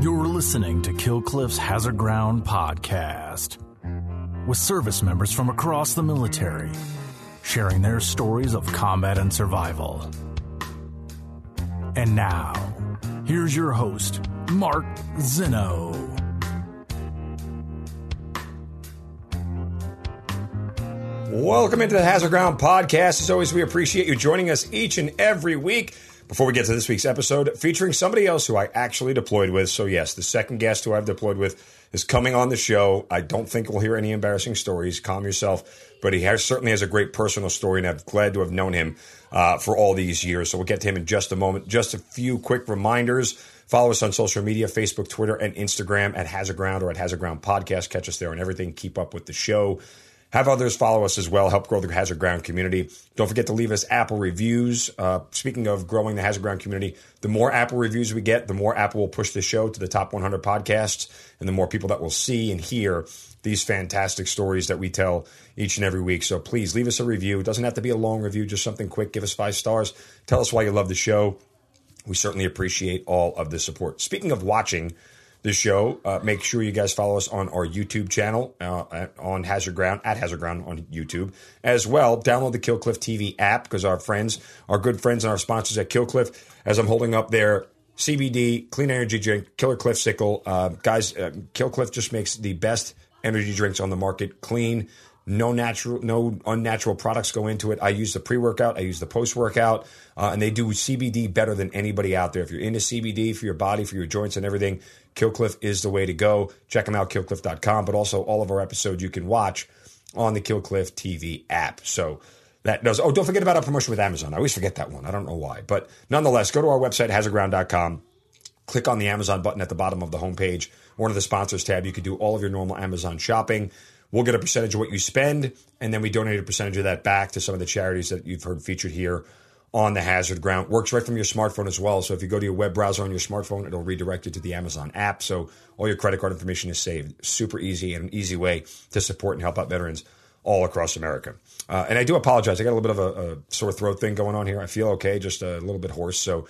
You're listening to Killcliff's Hazard Ground podcast with service members from across the military sharing their stories of combat and survival. And now, here's your host, Mark Zeno. Welcome into the Hazard Ground podcast. As always, we appreciate you joining us each and every week. Before we get to this week's episode, featuring somebody else who I actually deployed with. So, yes, the second guest who I've deployed with is coming on the show. I don't think we'll hear any embarrassing stories. Calm yourself. But he has certainly has a great personal story, and I'm glad to have known him uh, for all these years. So we'll get to him in just a moment. Just a few quick reminders. Follow us on social media Facebook, Twitter, and Instagram at Hazard Ground or at Hazard Ground Podcast. Catch us there and everything. Keep up with the show. Have others follow us as well. Help grow the Hazard Ground community. Don't forget to leave us Apple reviews. Uh, speaking of growing the Hazard Ground community, the more Apple reviews we get, the more Apple will push the show to the top 100 podcasts, and the more people that will see and hear these fantastic stories that we tell each and every week. So please leave us a review. It doesn't have to be a long review, just something quick. Give us five stars. Tell us why you love the show. We certainly appreciate all of the support. Speaking of watching, the show. Uh, make sure you guys follow us on our YouTube channel uh, on Hazard Ground at Hazard Ground on YouTube as well. Download the Killcliff TV app because our friends, our good friends, and our sponsors at Killcliff. As I'm holding up their CBD clean energy drink, Killer Cliff Sickle, uh, guys, uh, Killcliff just makes the best energy drinks on the market. Clean, no natural, no unnatural products go into it. I use the pre workout, I use the post workout, uh, and they do CBD better than anybody out there. If you're into CBD for your body, for your joints, and everything, Killcliff is the way to go. Check them out, killcliff.com, but also all of our episodes you can watch on the Killcliff TV app. So that does. Oh, don't forget about our promotion with Amazon. I always forget that one. I don't know why, but nonetheless, go to our website hazardground.com. Click on the Amazon button at the bottom of the homepage, or under the sponsors tab. You can do all of your normal Amazon shopping. We'll get a percentage of what you spend, and then we donate a percentage of that back to some of the charities that you've heard featured here on the hazard ground. Works right from your smartphone as well. So if you go to your web browser on your smartphone, it'll redirect you to the Amazon app. So all your credit card information is saved. Super easy and an easy way to support and help out veterans all across America. Uh, and I do apologize. I got a little bit of a, a, sore throat thing going on here. I feel okay, just a little bit hoarse. So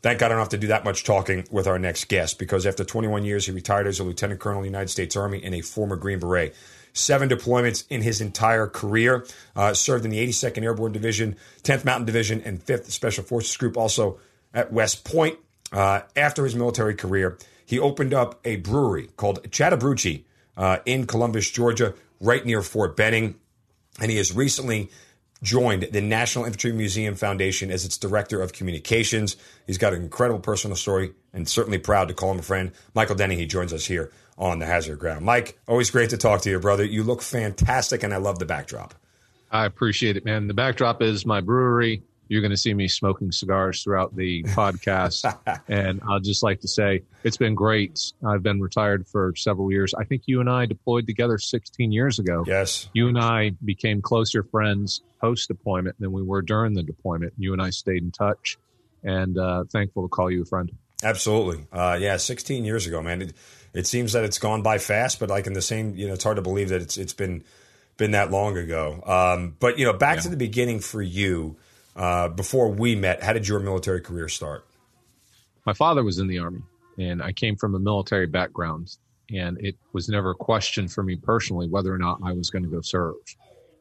thank God I don't have to do that much talking with our next guest because after 21 years, he retired as a lieutenant colonel in the United States Army and a former Green Beret seven deployments in his entire career. Uh, served in the 82nd Airborne Division, 10th Mountain Division, and 5th Special Forces Group, also at West Point. Uh, after his military career, he opened up a brewery called Chattabrewchee uh, in Columbus, Georgia, right near Fort Benning. And he has recently joined the National Infantry Museum Foundation as its director of communications. He's got an incredible personal story and certainly proud to call him a friend. Michael Denny, he joins us here on the hazard ground. Mike, always great to talk to you, brother. You look fantastic, and I love the backdrop. I appreciate it, man. The backdrop is my brewery. You're going to see me smoking cigars throughout the podcast. and I'd just like to say it's been great. I've been retired for several years. I think you and I deployed together 16 years ago. Yes. You and I became closer friends post deployment than we were during the deployment. You and I stayed in touch and uh, thankful to call you a friend. Absolutely. Uh, yeah, 16 years ago, man. It, it seems that it's gone by fast, but like in the same, you know, it's hard to believe that it's it's been been that long ago. Um, but you know, back yeah. to the beginning for you. Uh, before we met, how did your military career start? My father was in the army, and I came from a military background, and it was never a question for me personally whether or not I was going to go serve.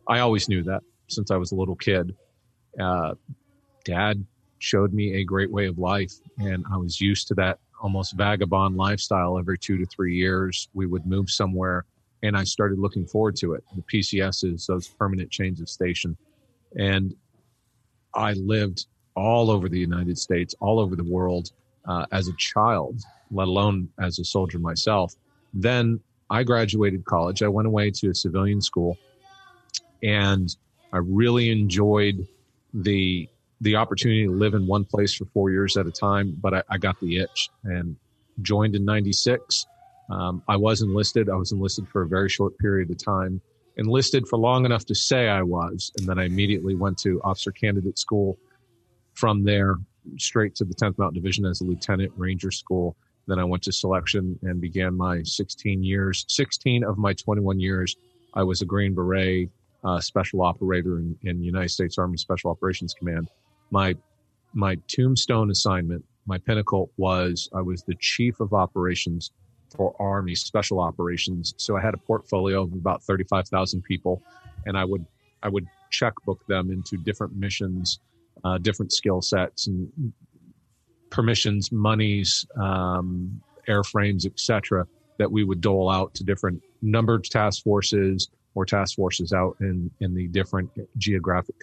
I always knew that since I was a little kid. Uh, Dad showed me a great way of life, and I was used to that almost vagabond lifestyle every two to three years. We would move somewhere and I started looking forward to it. The PCS is those permanent change of station. And I lived all over the United States, all over the world uh, as a child, let alone as a soldier myself. Then I graduated college. I went away to a civilian school and I really enjoyed the the opportunity to live in one place for four years at a time, but I, I got the itch and joined in 96. Um, I was enlisted. I was enlisted for a very short period of time, enlisted for long enough to say I was. And then I immediately went to officer candidate school. From there, straight to the 10th Mountain Division as a lieutenant ranger school. Then I went to selection and began my 16 years, 16 of my 21 years. I was a Green Beret uh, special operator in, in United States Army Special Operations Command. My my tombstone assignment, my pinnacle was I was the chief of operations for Army Special Operations. So I had a portfolio of about 35,000 people, and I would I would checkbook them into different missions, uh, different skill sets, and permissions, monies, um, airframes, etc. That we would dole out to different numbered task forces or task forces out in in the different geographic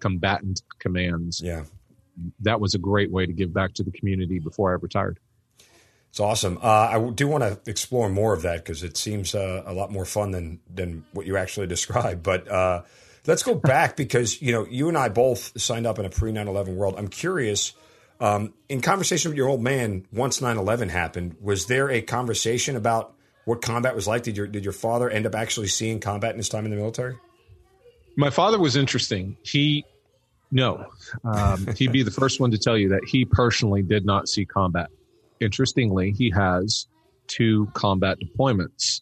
combatant commands. Yeah, that was a great way to give back to the community before I retired. It's awesome. Uh, I do want to explore more of that because it seems uh, a lot more fun than than what you actually described. But uh, let's go back because you know you and I both signed up in a pre 9/11 world. I'm curious. Um, in conversation with your old man, once 9/11 happened, was there a conversation about what combat was like? Did your did your father end up actually seeing combat in his time in the military? My father was interesting. He no, um, he'd be the first one to tell you that he personally did not see combat interestingly, he has two combat deployments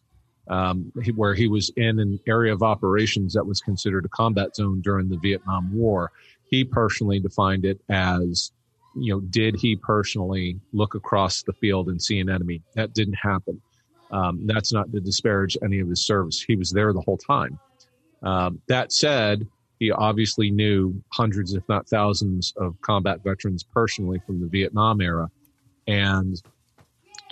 um, where he was in an area of operations that was considered a combat zone during the Vietnam War. He personally defined it as, you know, did he personally look across the field and see an enemy? That didn't happen. Um, that's not to disparage any of his service. He was there the whole time. Um, that said, he obviously knew hundreds, if not thousands, of combat veterans personally from the Vietnam era. And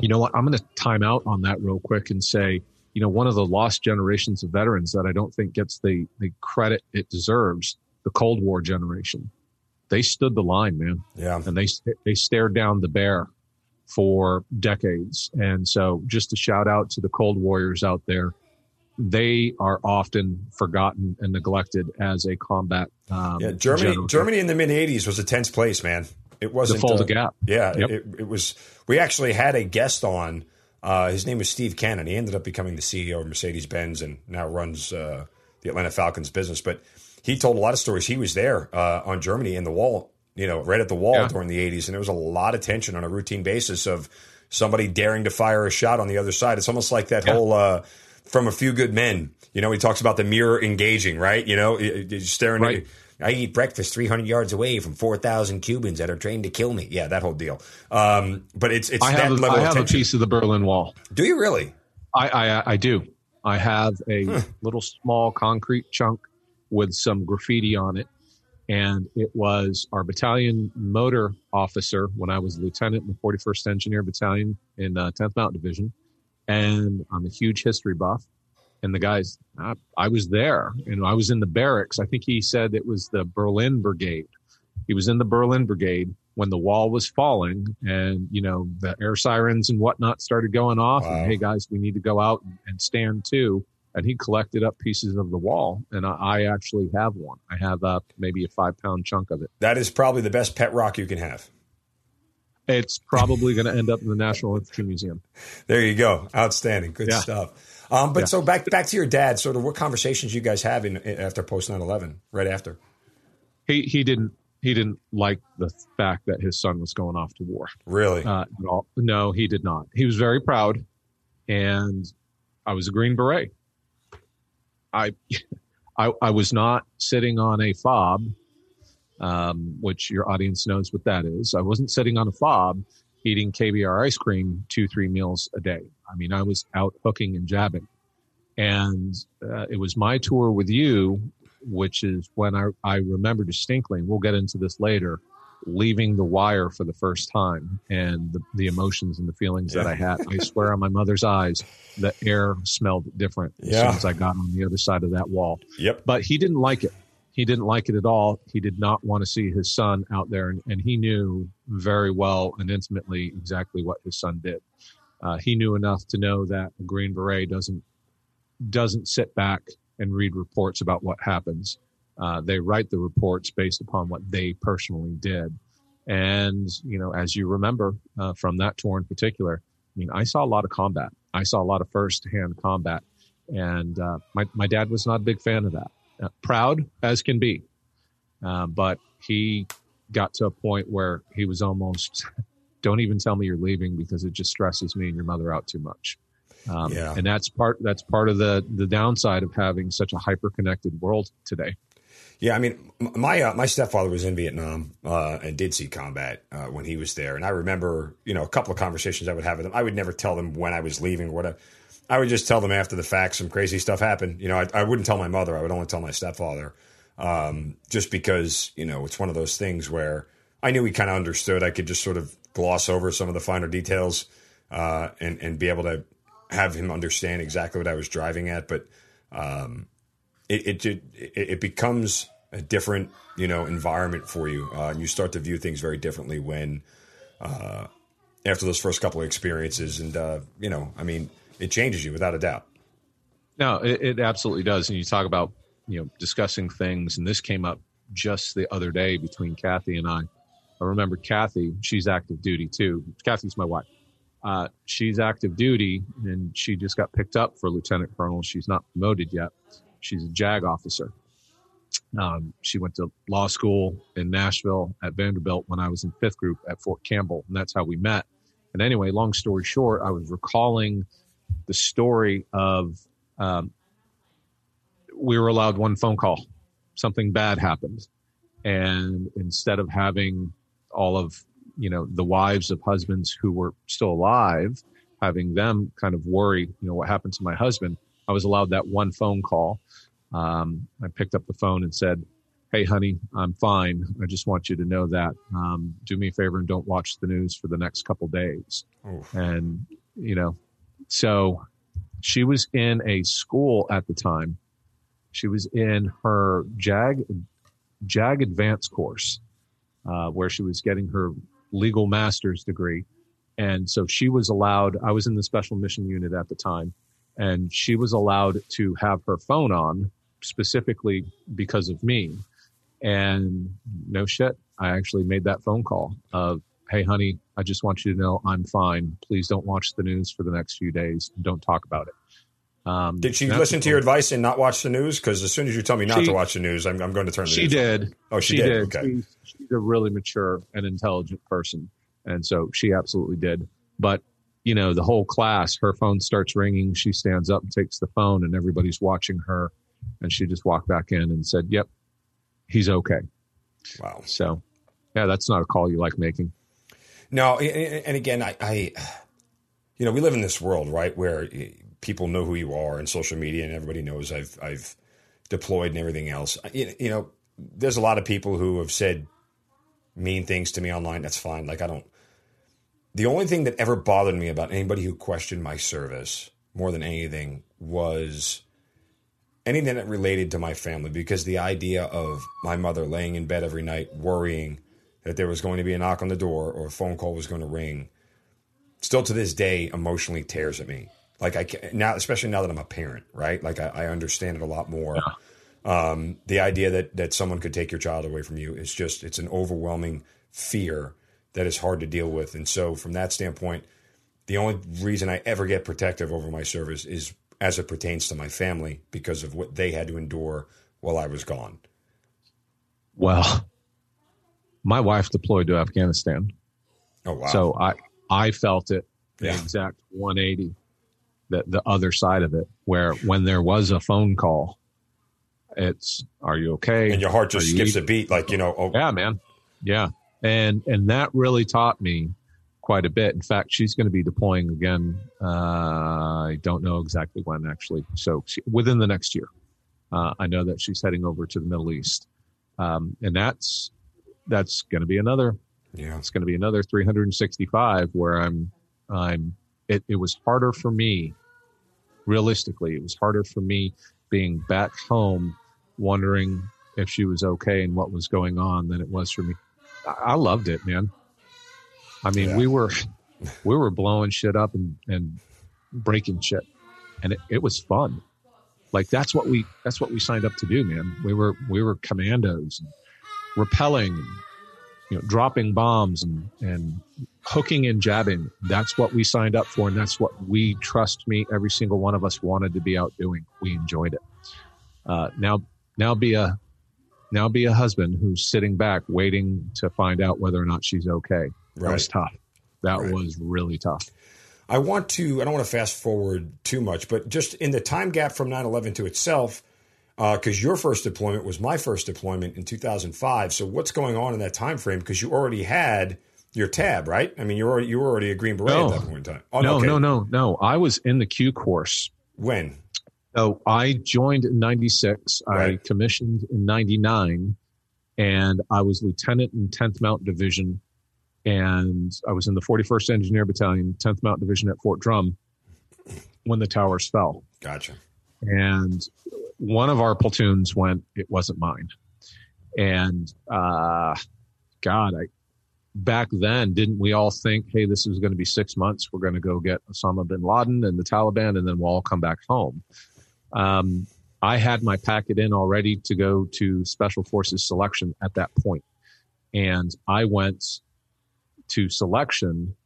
you know what? I'm going to time out on that real quick and say, you know, one of the lost generations of veterans that I don't think gets the, the credit it deserves, the Cold War generation. They stood the line, man. Yeah. And they, they stared down the bear for decades. And so just a shout out to the Cold Warriors out there. They are often forgotten and neglected as a combat. Um, yeah, Germany, generation. Germany in the mid '80s was a tense place, man. It wasn't the Fulda uh, Gap. Yeah, yep. it, it, was. We actually had a guest on. Uh, his name was Steve Cannon. He ended up becoming the CEO of Mercedes Benz and now runs uh, the Atlanta Falcons business. But he told a lot of stories. He was there uh, on Germany in the wall, you know, right at the wall yeah. during the '80s, and there was a lot of tension on a routine basis of somebody daring to fire a shot on the other side. It's almost like that yeah. whole uh, from a few good men. You know, he talks about the mirror engaging, right? You know, you're staring right. at I eat breakfast 300 yards away from 4,000 Cubans that are trained to kill me. Yeah, that whole deal. Um, but it's it's I that have, level I have a piece of the Berlin Wall. Do you really? I I, I do. I have a huh. little small concrete chunk with some graffiti on it, and it was our battalion motor officer when I was lieutenant in the 41st Engineer Battalion in uh, 10th Mountain Division, and I'm a huge history buff and the guys, I, I was there and I was in the barracks. I think he said it was the Berlin Brigade. He was in the Berlin Brigade when the wall was falling and, you know, the air sirens and whatnot started going off. Wow. And hey, guys, we need to go out and stand too. And he collected up pieces of the wall, and I, I actually have one. I have uh, maybe a five pound chunk of it. That is probably the best pet rock you can have. It's probably going to end up in the National Infantry Museum. There you go. Outstanding. Good yeah. stuff. Um, but yeah. so back back to your dad. Sort of what conversations you guys have in, after post 9-11, right after? He he didn't he didn't like the fact that his son was going off to war. Really? Uh, no, he did not. He was very proud, and I was a Green Beret. I I, I was not sitting on a fob, um, which your audience knows what that is. I wasn't sitting on a fob eating KBR ice cream two, three meals a day. I mean, I was out hooking and jabbing. And uh, it was my tour with you, which is when I, I remember distinctly, and we'll get into this later, leaving the wire for the first time and the, the emotions and the feelings yeah. that I had. I swear on my mother's eyes, the air smelled different as soon as I got on the other side of that wall. Yep. But he didn't like it he didn't like it at all. He did not want to see his son out there, and, and he knew very well and intimately exactly what his son did. Uh, he knew enough to know that a Green Beret doesn't doesn't sit back and read reports about what happens. Uh, they write the reports based upon what they personally did. And you know, as you remember uh, from that tour in particular, I mean, I saw a lot of combat. I saw a lot of first-hand combat, and uh, my my dad was not a big fan of that uh, proud as can be. Uh, but he got to a point where he was almost, don't even tell me you're leaving because it just stresses me and your mother out too much. Um, Yeah. And that's part that's part of the the downside of having such a hyper connected world today. Yeah, I mean, my uh, my stepfather was in Vietnam uh, and did see combat uh, when he was there, and I remember, you know, a couple of conversations I would have with him. I would never tell them when I was leaving or whatever. I would just tell them after the fact some crazy stuff happened. You know, I, I wouldn't tell my mother. I would only tell my stepfather, um, just because you know it's one of those things where I knew he kind of understood. I could just sort of gloss over some of the finer details uh, and and be able to have him understand exactly what I was driving at, but. Um, it, it it it becomes a different you know environment for you, uh, and you start to view things very differently when uh, after those first couple of experiences, and uh, you know, I mean, it changes you without a doubt. No, it, it absolutely does. And you talk about you know discussing things, and this came up just the other day between Kathy and I. I remember Kathy; she's active duty too. Kathy's my wife. Uh, she's active duty, and she just got picked up for lieutenant colonel. She's not promoted yet. She's a JAG officer. Um, she went to law school in Nashville at Vanderbilt when I was in fifth group at Fort Campbell, and that's how we met. And anyway, long story short, I was recalling the story of um, we were allowed one phone call. Something bad happened, and instead of having all of you know the wives of husbands who were still alive, having them kind of worry, you know, what happened to my husband, I was allowed that one phone call. Um, I picked up the phone and said, "Hey, honey, I'm fine. I just want you to know that. Um, do me a favor and don't watch the news for the next couple days." Oof. And you know, so she was in a school at the time. She was in her JAG JAG advanced course, uh, where she was getting her legal master's degree. And so she was allowed, I was in the special mission unit at the time, and she was allowed to have her phone on specifically because of me. And no shit, I actually made that phone call of, Hey, honey, I just want you to know I'm fine. Please don't watch the news for the next few days. Don't talk about it. Um, Did she listen to your advice and not watch the news? Because as soon as you tell me not She- to watch the news, I'm, I'm going to turn the She news. on. did. Oh, she, did. Okay. She's, she's a really mature and intelligent person. And so she absolutely did. But, you know, the whole class, her phone starts ringing. She stands up and takes the phone, and everybody's watching her. And she just walked back in and said, Yep, he's okay. Wow. So, yeah, that's not a call you like making. No, and again, I, I, you know, we live in this world, right, where people know who you are and social media, and everybody knows I've I've deployed and everything else. You you know, there's a lot of people who have said mean things to me online. That's fine. Like I don't. The only thing that ever bothered me about anybody who questioned my service more than anything was anything that related to my family, because the idea of my mother laying in bed every night worrying that there was going to be a knock on the door or a phone call was going to ring. Still to this day emotionally tears at me. Like i can now especially now that i'm a parent right? Like i, I understand it a lot more. Um, the idea that that someone could take your child away from you is just it's an overwhelming fear that is hard to deal with. And so from that standpoint the only reason i ever get protective over my service is as it pertains to my family because of what they had to endure while i was gone. Well, my wife deployed to Afghanistan. oh wow So I I felt it the Yeah. exact 180, the the other side of it, where when there was a phone call, it's are you okay? and your heart just skips a beat like you know oh yeah, man, yeah, and and that really taught me quite a bit. In fact, she's going to be deploying again. Uh, I don't know exactly when actually, so she, within the next year. Uh, I know that she's heading over to the Middle East, um, and that's that's going to be another yeah it's going to be another 365 where I'm, I'm, it, it was harder for me, realistically, it was harder for me being back home wondering if she was okay and what was going on than it was for me. I, I loved it, man. I mean, Yeah. we were, we were blowing shit up and, and breaking shit and it, it was fun. Like that's what we, that's what we signed up to do, man. We were, we were commandos and rappelling you know, dropping bombs and, and hooking and jabbing. That's what we signed up for. And that's what we, trust me, every single one of us wanted to be out doing. We enjoyed it. Uh, now, now be a, now be a husband who's sitting back waiting to find out whether or not she's okay. That was tough. That Right. was really tough. I want to, I don't want to fast forward too much, but just in the time gap from 9 11 to itself, because uh, your first deployment was my first deployment in 2005. So what's going on in that time frame? Because you already had your tab, right? I mean, you were already, you were already a Green Beret no. at that point in time. Oh, no, okay. no, no, no. I was in the Q course. When? So I joined in 96. Right. I commissioned in 99 and I was lieutenant in 10th Mountain Division and I was in the 41st Engineer Battalion, 10th Mountain Division at Fort Drum when the towers fell. Gotcha. And one of our platoons went, it wasn't mine. And, uh, God, I, back then, didn't we all think, hey, this is going to be six months. We're going to go get Osama bin Laden and the Taliban, and then we'll all come back home. Um, I had my packet in already to go to Special Forces selection at that point. And I went to selection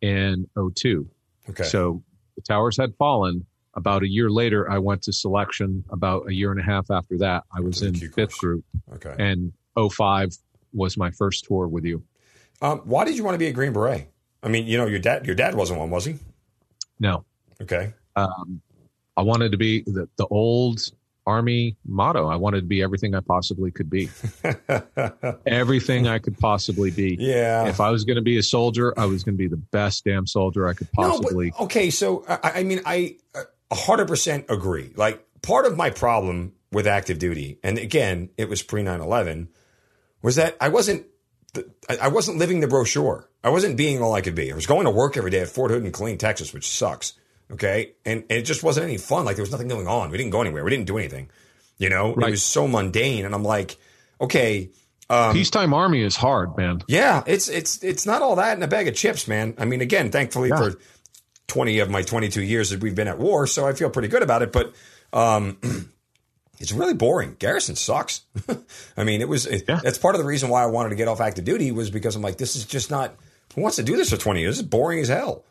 in 02. Okay. So the towers had fallen. About a year later, I went to selection. About a year and a half after that, I was in fifth group. Okay. And 05 was my first tour with you. Um, why did you want to be a Green Beret? I mean, you know, your dad, your dad wasn't one, was he? No. Okay. Um, I wanted to be the, the old army motto. I wanted to be everything I possibly could be. everything I could possibly be. Yeah. If I was going to be a soldier, I was going to be the best damn soldier I could possibly. No, but, okay, so I, I mean, I hundred percent agree. Like part of my problem with active duty, and again, it was pre 9-11, was that I wasn't. I wasn't living the brochure. I wasn't being all I could be. I was going to work every day at Fort Hood and Killeen, Texas, which sucks. Okay. And, and, it just wasn't any fun. Like there was nothing going on. We didn't go anywhere. We didn't do anything. You know, right. it was so mundane. And I'm like, okay. Um, Peacetime army is hard, man. Yeah. It's, it's, it's not all that in a bag of chips, man. I mean, again, thankfully yeah. for 20 of my 22 years that we've been at war. So I feel pretty good about it. But, um, it's really boring. Garrison sucks. I mean, it was, it, yeah. that's part of the reason why I wanted to get off active duty was because I'm like, this is just not, who wants to do this for 20 years? This is boring as hell.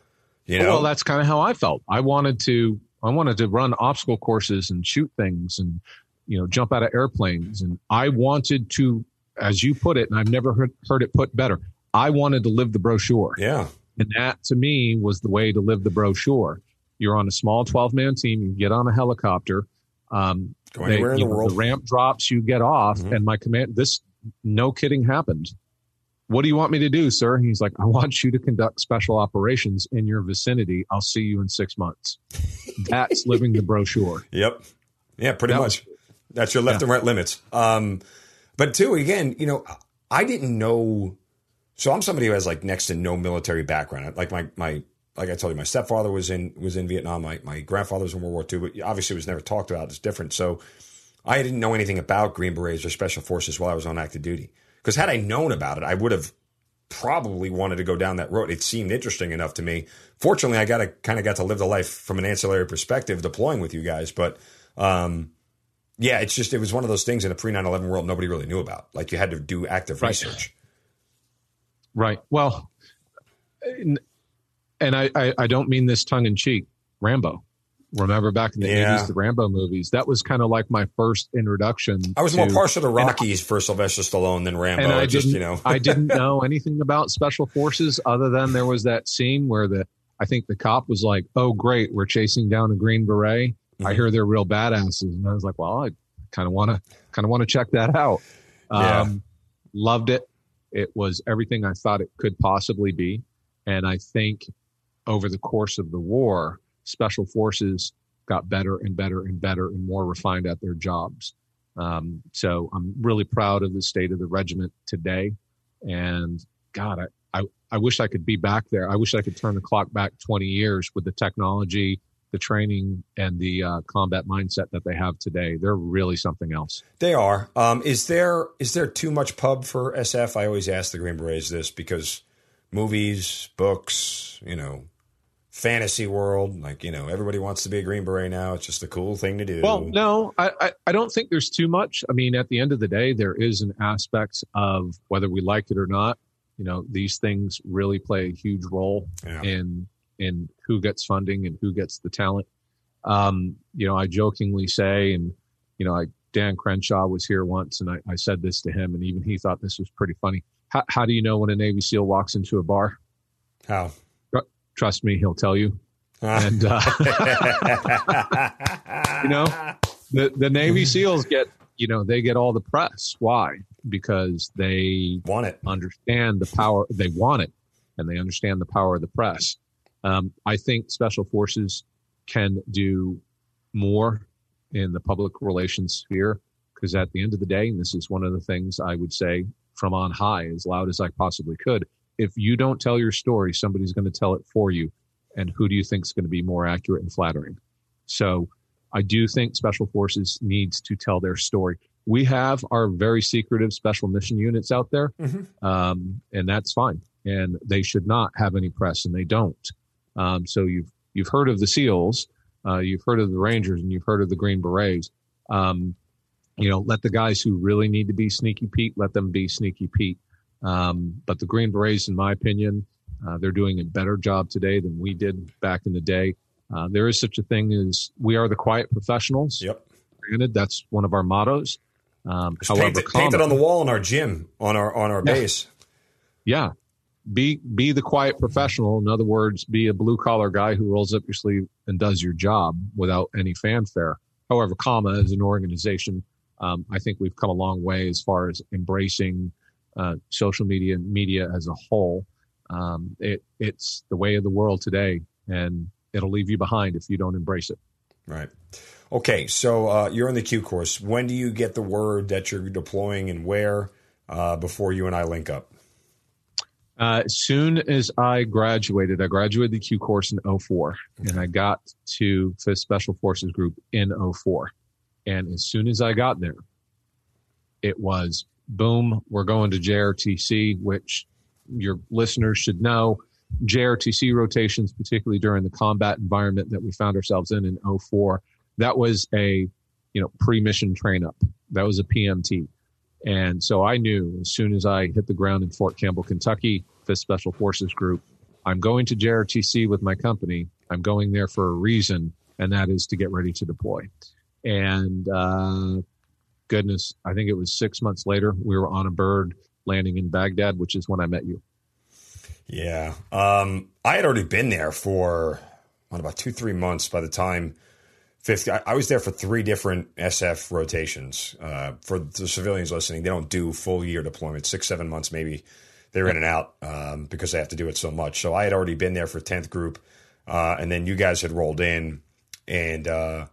You know? Well, that's kind of how I felt. I wanted to, I wanted to run obstacle courses and shoot things and, you know, jump out of airplanes. And I wanted to, as you put it, and I've never heard, heard it put better. I wanted to live the brochure. Yeah. And that to me was the way to live the brochure. You're on a small 12 man team. You get on a helicopter. Um, Go anywhere they, in the world. the ramp drops, you get off. Mm-hmm. And my command, this, no kidding happened what do you want me to do, sir? He's like, I want you to conduct special operations in your vicinity. I'll see you in six months. That's living the brochure. Yep. Yeah, pretty that much. Was, That's your left yeah. and right limits. Um, but two, again, you know, I didn't know. So I'm somebody who has like next to no military background. Like my, my, like I told you, my stepfather was in, was in Vietnam. My, my grandfather was in World War II, but obviously it was never talked about. It's different. So I didn't know anything about Green Berets or special forces while I was on active duty. Because had I known about it, I would have probably wanted to go down that road. It seemed interesting enough to me. Fortunately, I got to kind of got to live the life from an ancillary perspective, deploying with you guys. But um, yeah, it's just it was one of those things in a pre 9-11 world nobody really knew about. Like you had to do active right. research. Right. Well, and I, I, I don't mean this tongue in cheek. Rambo. Remember back in the yeah. 80s, the Rambo movies? That was kind of like my first introduction. I was to, more partial to Rockies I, for Sylvester Stallone than Rambo. And I just, you know. I didn't know anything about special forces other than there was that scene where the, I think the cop was like, oh, great, we're chasing down a Green Beret. Mm-hmm. I hear they're real badasses. And I was like, well, I kind of want to, kind of want to check that out. Yeah. Um, loved it. It was everything I thought it could possibly be. And I think over the course of the war, special forces got better and better and better and more refined at their jobs. Um, so I'm really proud of the state of the regiment today. And God, I, I, I wish I could be back there. I wish I could turn the clock back 20 years with the technology, the training, and the uh, combat mindset that they have today. They're really something else. They are. Um, is there is there too much pub for SF? I always ask the Green Berets this because movies, books, you know, fantasy world. Like, you know, everybody wants to be a Green Beret now. It's just a cool thing to do. Well, no, I, I, I, don't think there's too much. I mean, at the end of the day, there is an aspect of whether we like it or not. You know, these things really play a huge role yeah. in in who gets funding and who gets the talent. Um, you know, I jokingly say, and you know, I Dan Crenshaw was here once, and I, I said this to him, and even he thought this was pretty funny. How, how do you know when a Navy SEAL walks into a bar? How? trust me, he'll tell you. and uh, you know, the the Navy SEALs get you know they get all the press. Why? Because they want it, understand the power. They want it, and they understand the power of the press. Um, I think special forces can do more in the public relations sphere because at the end of the day, and this is one of the things I would say from on high as loud as I possibly could. If you don't tell your story, somebody's going to tell it for you. And who do you think is going to be more accurate and flattering? So I do think special forces needs to tell their story. We have our very secretive special mission units out there, mm-hmm. um, and that's fine. And they should not have any press, and they don't. Um, so you've you've heard of the SEALs, uh, you've heard of the Rangers, and you've heard of the Green Berets. Um, you know, let the guys who really need to be sneaky Pete, let them be sneaky Pete. Um, but the Green Berets, in my opinion, uh, they're doing a better job today than we did back in the day. Uh, there is such a thing as we are the quiet professionals. Yep. Granted, that's one of our mottos. Um, however, paint it, paint it on the wall in our gym on our on our yeah. base. Yeah, be be the quiet professional. In other words, be a blue collar guy who rolls up your sleeve and does your job without any fanfare. However, comma as an organization, um, I think we've come a long way as far as embracing uh, social media and media as a whole. Um, it, it's the way of the world today, and it'll leave you behind if you don't embrace it. Right. Okay, so uh, you're in the Q course. When do you get the word that you're deploying and where uh, before you and I link up? Uh, as soon as I graduated, I graduated the Q course in 04 okay. and I got to the Special Forces Group in 04. And as soon as I got there, it was boom, we're going to JRTC, which your listeners should know. JRTC rotations, particularly during the combat environment that we found ourselves in in 04, that was a, you know, pre-mission train up. That was a PMT. And so I knew as soon as I hit the ground in Fort Campbell, Kentucky, this Special Forces Group, I'm going to JRTC with my company. I'm going there for a reason, and that is to get ready to deploy. And uh, goodness, I think it was six months later, we were on a bird landing in Baghdad, which is when I met you. Yeah. Um, I had already been there for what, about two, three months by the time fifth. I, I was there for three different SF rotations. Uh, for the civilians listening, they don't do full year deployment, six, seven months maybe. They're in and out um, because they have to do it so much. So I had already been there for 10th group. Uh, and then you guys had rolled in and, uh,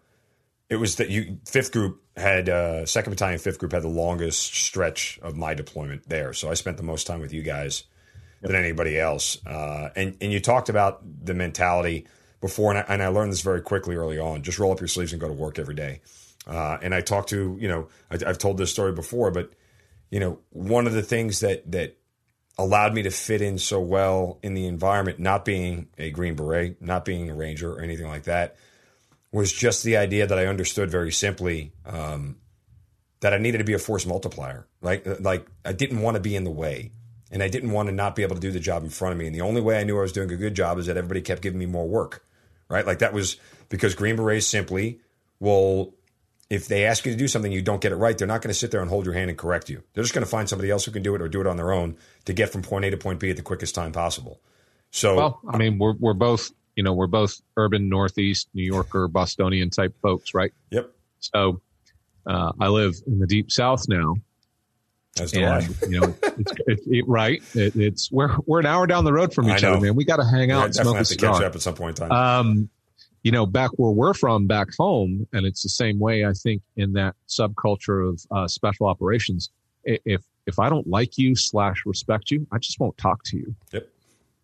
it was that you fifth group had uh, second battalion fifth group had the longest stretch of my deployment there so i spent the most time with you guys than anybody else uh, and and you talked about the mentality before and I, and I, learned this very quickly early on just roll up your sleeves and go to work every day uh, and i talked to you know I, i've told this story before but you know one of the things that that allowed me to fit in so well in the environment not being a green beret not being a ranger or anything like that was just the idea that I understood very simply um, that I needed to be a force multiplier. Like, like I didn't want to be in the way, and I didn't want to not be able to do the job in front of me. And the only way I knew I was doing a good job is that everybody kept giving me more work. Right, like that was because Green Berets simply will. If they ask you to do something you don't get it right, they're not going to sit there and hold your hand and correct you. They're just going to find somebody else who can do it or do it on their own to get from point A to point B at the quickest time possible. So, well, I mean, we're we're both you know, we're both urban Northeast New Yorker, Bostonian type folks, right? Yep. So uh, I live in the deep South now. As do and, I. you know, it's, it's it, right. It, it's we're we're an hour down the road from each other, man. We got to hang out yeah, and smoke a cigar. catch up at some point in time. Um, you know, back where we're from, back home, and it's the same way. I think in that subculture of uh, special operations, if if I don't like you slash respect you, I just won't talk to you. Yep.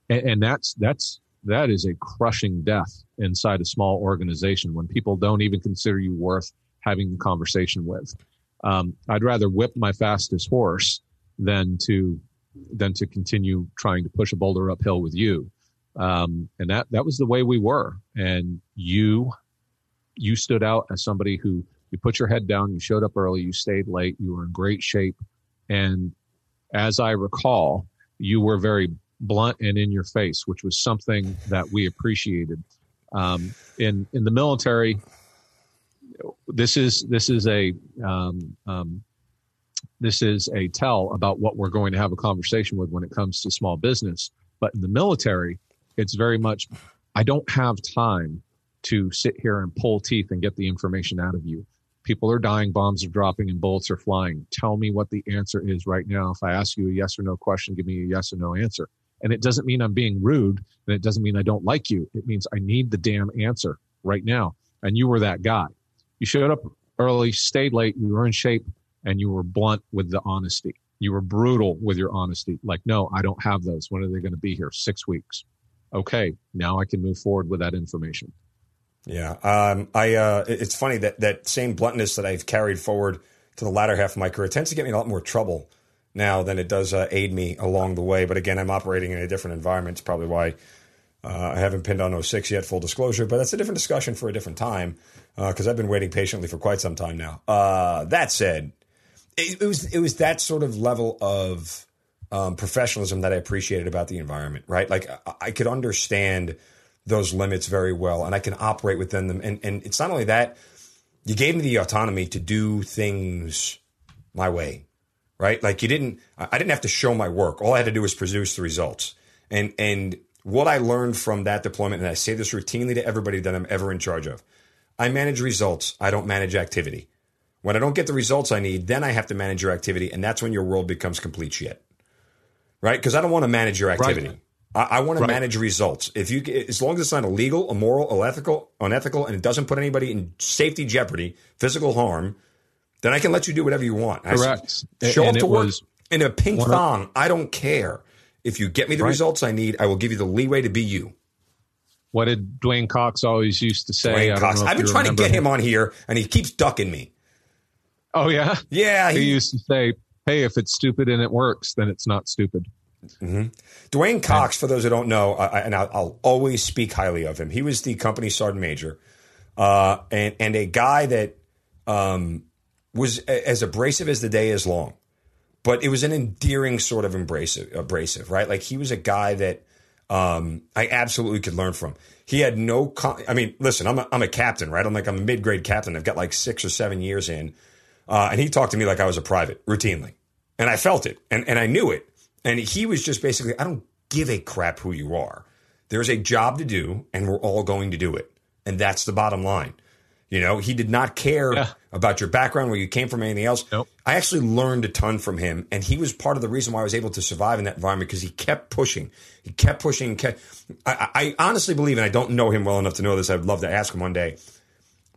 And, and that's that's that is a crushing death inside a small organization when people don't even consider you worth having a conversation with. Um, I'd rather whip my fastest horse than to than to continue trying to push a boulder uphill with you. Um, and that that was the way we were. And you you stood out as somebody who you put your head down, you showed up early, you stayed late, you were in great shape, and as I recall, you were very blunt and in your face, which was something that we appreciated. Um, in in the military, this is this is a um, um, this is a tell about what we're going to have a conversation with when it comes to small business. But in the military, it's very much, I don't have time to sit here and pull teeth and get the information out of you. People are dying, bombs are dropping, and bullets are flying. Tell me what the answer is right now. If I ask you a yes or no question, give me a yes or no answer. And it doesn't mean I'm being rude, and it doesn't mean I don't like you. It means I need the damn answer right now. And you were that guy. You showed up early, stayed late, you were in shape, and you were blunt with the honesty. You were brutal with your honesty. Like, no, I don't have those. When are they going to be here? Six weeks. Okay, now I can move forward with that information. Yeah, um, I. Uh, it's funny that that same bluntness that I've carried forward to the latter half of my career tends to get me a lot more trouble now than it does uh, aid me along the way. But again, I'm operating in a different environment. It's probably why uh, I haven't pinned on 06 yet, full disclosure. But that's a different discussion for a different time because uh, I've been waiting patiently for quite some time now. Uh, that said, it, it, was it was that sort of level of um, professionalism that I appreciated about the environment. Right, like I, I could understand those limits very well and I can operate within them. And, and it's not only that, you gave me the autonomy to do things my way, right? Like you didn't, I didn't have to show my work. All I had to do was produce the results. And, and what I learned from that deployment, and I say this routinely to everybody that I'm ever in charge of, I manage results. I don't manage activity. When I don't get the results I need, then I have to manage your activity. And that's when your world becomes complete shit, right? Because I don't want to manage your activity. Right. I, I want to right. manage results. If you, as long as it's not illegal, immoral, unethical, unethical, and it doesn't put anybody in safety jeopardy, physical harm, then I can let you do whatever you want. Correct. I, show and up to work in a pink thong. I don't care. If you get me the right. results I need, I will give you the leeway to be you. What did Dwayne Cox always used to say? Dwayne Cox. I've been trying to get him. him on here, and he keeps ducking me. Oh yeah, yeah. He, he used to say, "Hey, if it's stupid and it works, then it's not stupid." Mm-hmm. Dwayne Cox, for those who don't know, I, and I'll, I'll, always speak highly of him. He was the company sergeant major, uh, and and a guy that um, was as abrasive as the day is long, but it was an endearing sort of abrasive, abrasive, right? Like he was a guy that um, I absolutely could learn from. He had no, con- I mean, listen, I'm a, I'm a captain, right? I'm like I'm a mid grade captain. I've got like six or seven years in, uh, and he talked to me like I was a private routinely, and I felt it, and and I knew it. And he was just basically, I don't give a crap who you are. There's a job to do, and we're all going to do it. And that's the bottom line. You know, he did not care yeah. about your background, where you came from, anything else. Nope. I actually learned a ton from him, and he was part of the reason why I was able to survive in that environment because he kept pushing. He kept pushing. Kept, I, I honestly believe, and I don't know him well enough to know this. I'd love to ask him one day.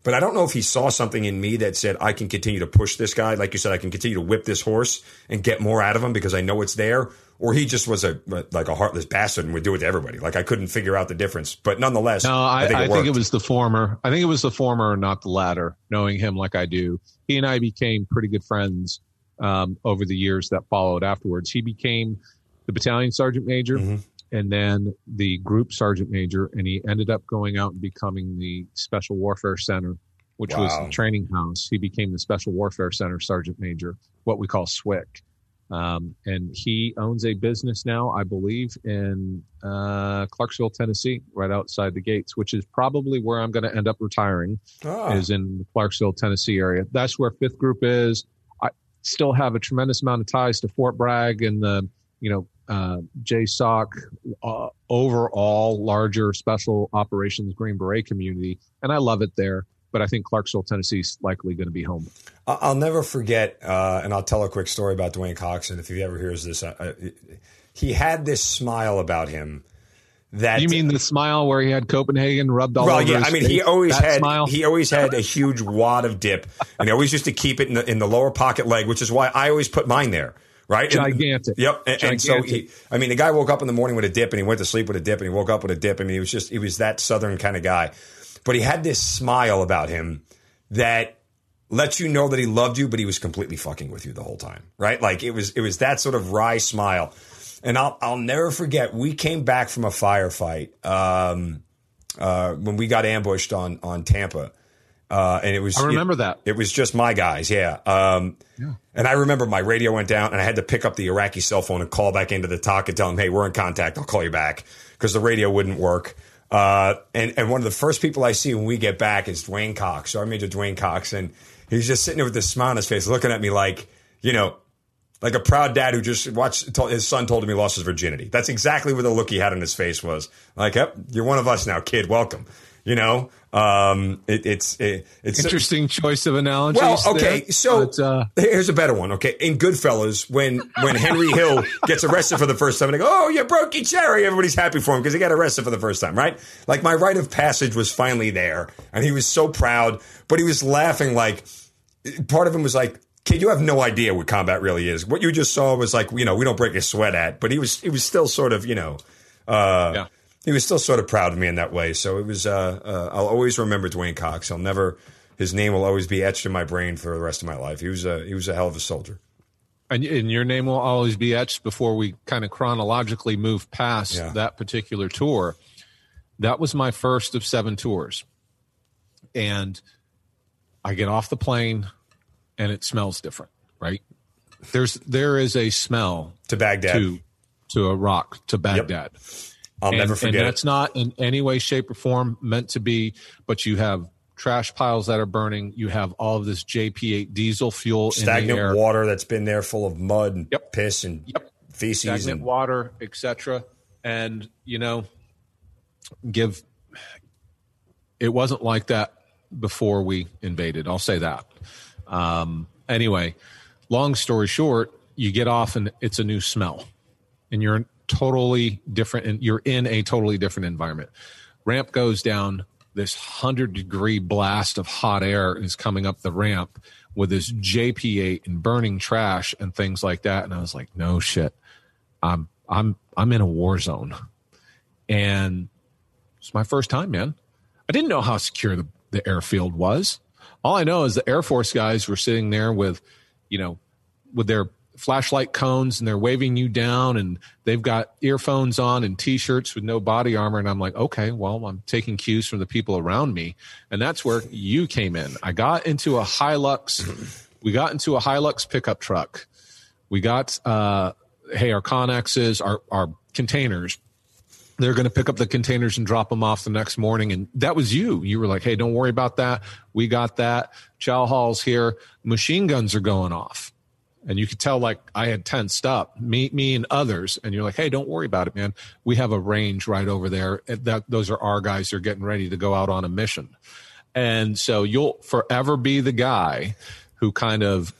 But I don't know if he saw something in me that said, I can continue to push this guy. Like you said, I can continue to whip this horse and get more out of him because I know it's there or he just was a like a heartless bastard and would do it to everybody. Like I couldn't figure out the difference, but nonetheless, no, I, I, think, it, I think, it, was the former. I think it was the former, not the latter. Knowing him like I do, he and I became pretty good friends um, over the years that followed afterwards. He became the battalion sergeant major. Mm-hmm. And then the group sergeant major, and he ended up going out and becoming the Special Warfare Center, which wow. was the training house. He became the Special Warfare Center sergeant major, what we call SWCC. Um, and he owns a business now, I believe, in uh, Clarksville, Tennessee, right outside the gates, which is probably where I'm going to end up retiring, ah. is in the Clarksville, Tennessee area. That's where Fifth Group is. I still have a tremendous amount of ties to Fort Bragg and the, you know, uh, JSOC, uh, overall larger special operations Green Beret community, and I love it there but I think Clarksville, Tennessee is likely going to be home. I'll never forget, uh, and I'll tell a quick story about Dwayne Coxon. If he ever hears this, uh, he had this smile about him. That you mean the smile where he had Copenhagen rubbed all well, over? yeah. I mean, face? he always had smile? he always had a huge wad of dip, and he always used to keep it in the in the lower pocket leg, which is why I always put mine there right? Gigantic. And, yep. And, Gigantic. and, so he, I mean, the guy woke up in the morning with a dip and he went to sleep with a dip and he woke up with a dip. I mean, he was just, he was that Southern kind of guy. But he had this smile about him that lets you know that he loved you, but he was completely fucking with you the whole time, right? Like it was it was that sort of wry smile. And I'll I'll never forget. We came back from a firefight um, uh, when we got ambushed on on Tampa. Uh, and it was I remember it, that. It was just my guys, yeah. Um, yeah. And I remember my radio went down and I had to pick up the Iraqi cell phone and call back into the TOC and tell them, hey, we're in contact. I'll call you back because the radio wouldn't work. Uh, and, and one of the first people I see when we get back is Dwayne Cox, Sergeant Major Dwayne Cox. And he's just sitting there with this smile on his face, looking at me like, you know, like a proud dad who just watched told, his son told him he lost his virginity. That's exactly what the look he had on his face was. Like, yep, you're one of us now, kid. Welcome. You know, um, it, it's it, it's interesting choice of analogy. Well, okay, there, so but, uh, here's a better one. Okay, in Goodfellas, when when Henry Hill gets arrested for the first time, and they go, "Oh, you broke your cherry." Everybody's happy for him because he got arrested for the first time, right? Like my rite of passage was finally there, and he was so proud, but he was laughing like part of him was like, kid, you have no idea what combat really is. What you just saw was like, you know, we don't break a sweat at, but he was, he was still sort of, you know, uh, yeah he was still sort of proud of me in that way. So it was. Uh, uh, I'll always remember Dwayne Cox. I'll never. His name will always be etched in my brain for the rest of my life. He was a he was a hell of a soldier. And, and your name will always be etched before we kind of chronologically move past yeah. that particular tour. That was my first of seven tours, and I get off the plane, and it smells different. Right there's there is a smell to Baghdad to to Iraq to Baghdad. Yep I'll and, never forget. And that's not in any way, shape, or form meant to be. But you have trash piles that are burning. You have all of this JP8 diesel fuel, stagnant water that's been there, full of mud and yep. piss and yep. feces, stagnant and water, etc. And you know, give. It wasn't like that before we invaded. I'll say that. Um, anyway, long story short, you get off and it's a new smell, and you're totally different and you're in a totally different environment. Ramp goes down, this 100 degree blast of hot air is coming up the ramp with this JP8 and burning trash and things like that and I was like, "No shit. I'm I'm I'm in a war zone." And it's my first time, man. I didn't know how secure the, the airfield was. All I know is the Air Force guys were sitting there with, you know, with their flashlight cones and they're waving you down and they've got earphones on and t-shirts with no body armor and i'm like okay well i'm taking cues from the people around me and that's where you came in i got into a hilux we got into a hilux pickup truck we got uh hey our connexes our our containers they're going to pick up the containers and drop them off the next morning. And that was you. You were like, Hey, don't worry about that. We got that. Chow Hall's here. Machine guns are going off and you could tell like I had tensed up, me, me and others, and you're like, hey, don't worry about it, man. We have a range right over there. That those are our guys who are getting ready to go out on a mission, and so you'll forever be the guy who kind of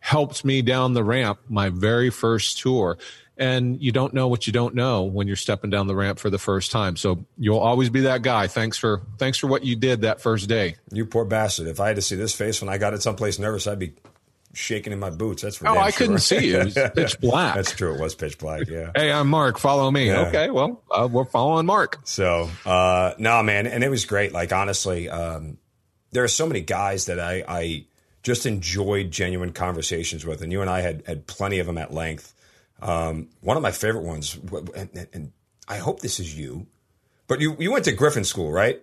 helped me down the ramp my very first tour. And you don't know what you don't know when you're stepping down the ramp for the first time. So you'll always be that guy. Thanks for thanks for what you did that first day. You poor bastard. If I had to see this face when I got it someplace nervous, I'd be shaking in my boots. That's for oh, I sure. couldn't see you. It was pitch black. That's true. It was pitch black. Yeah. hey, I'm Mark. Follow me. Yeah. Okay. Well, uh, we're following Mark. So, uh, no, man, and it was great. Like honestly, um, there are so many guys that I, I just enjoyed genuine conversations with, and you and I had had plenty of them at length. Um, one of my favorite ones, and, and I hope this is you, but you you went to Griffin School, right?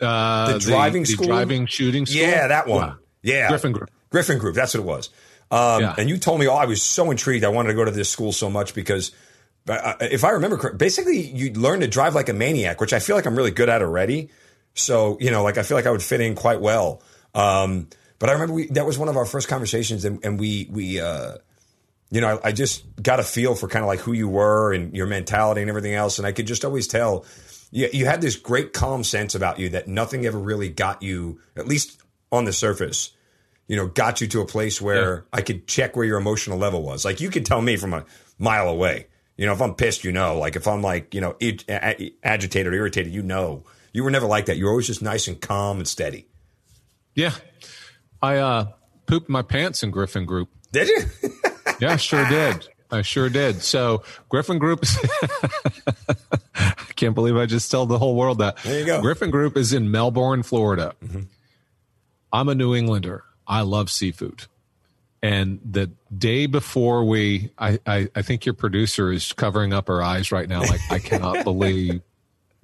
Uh, the driving the, the school, driving shooting school. Yeah, that one. Yeah. Griffin Group. Griffin Group. That's what it was. Um, yeah. And you told me, oh, I was so intrigued. I wanted to go to this school so much because uh, if I remember correctly, basically you learn to drive like a maniac, which I feel like I'm really good at already. So, you know, like I feel like I would fit in quite well. Um, but I remember we, that was one of our first conversations and, and we, we, uh, you know, I, I, just got a feel for kind of like who you were and your mentality and everything else. And I could just always tell you, you had this great calm sense about you that nothing ever really got you, at least on the surface, you know, got you to a place where yeah. I could check where your emotional level was. Like you could tell me from a mile away. You know, if I'm pissed, you know. Like if I'm like, you know, agitated or irritated, you know. You were never like that. You were always just nice and calm and steady. Yeah. I uh pooped my pants in Griffin Group. Did you? yeah, sure did. I sure did. So Griffin Group I can't believe I just told the whole world that. There you go. Griffin Group is in Melbourne, Florida. Mm-hmm. I'm a New Englander. I love seafood. And the day before we, I, I, I, think your producer is covering up her eyes right now. Like, I cannot believe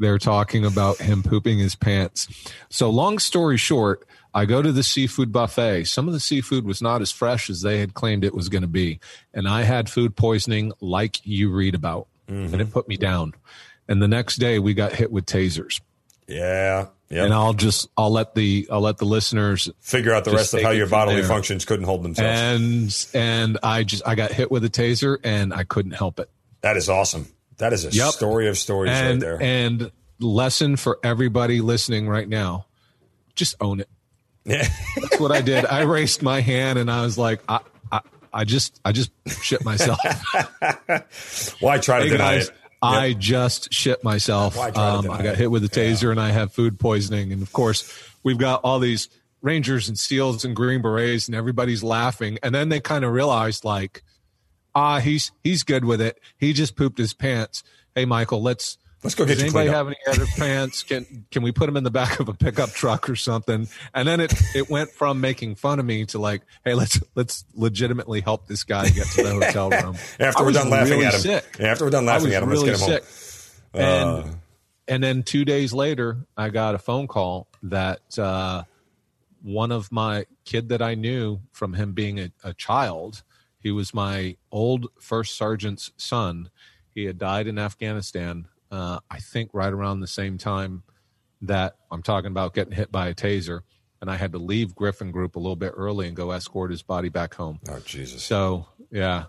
they're talking about him pooping his pants. So, long story short, I go to the seafood buffet. Some of the seafood was not as fresh as they had claimed it was going to be. And I had food poisoning like you read about. Mm-hmm. And it put me down. And the next day, we got hit with tasers. Yeah. Yep. And I'll just I'll let the I'll let the listeners figure out the rest of how your bodily there. functions couldn't hold themselves. And and I just I got hit with a taser and I couldn't help it. That is awesome. That is a yep. story of stories and, right there. And lesson for everybody listening right now: just own it. Yeah. That's what I did. I raised my hand and I was like, I, I, I just, I just shit myself. Why try to deny guys, it? I just shit myself. Um, I got hit with a taser yeah. and I have food poisoning. And of course, we've got all these Rangers and SEALs and Green Berets, and everybody's laughing. And then they kind of realized, like, ah, he's he's good with it. He just pooped his pants. Hey, Michael, let's Let's go get Does anybody have any other pants? Can can we put them in the back of a pickup truck or something? And then it it went from making fun of me to like, hey, let's let's legitimately help this guy get to the hotel room. after we're done laughing really at him, sick. after we're done laughing at him, really let's get him sick. home. And uh, and then two days later, I got a phone call that uh, one of my kid that I knew from him being a, a child, he was my old first sergeant's son. He had died in Afghanistan uh, I think right around the same time that I'm talking about getting hit by a taser, and I had to leave Griffin Group a little bit early and go escort his body back home. Oh Jesus! So yeah,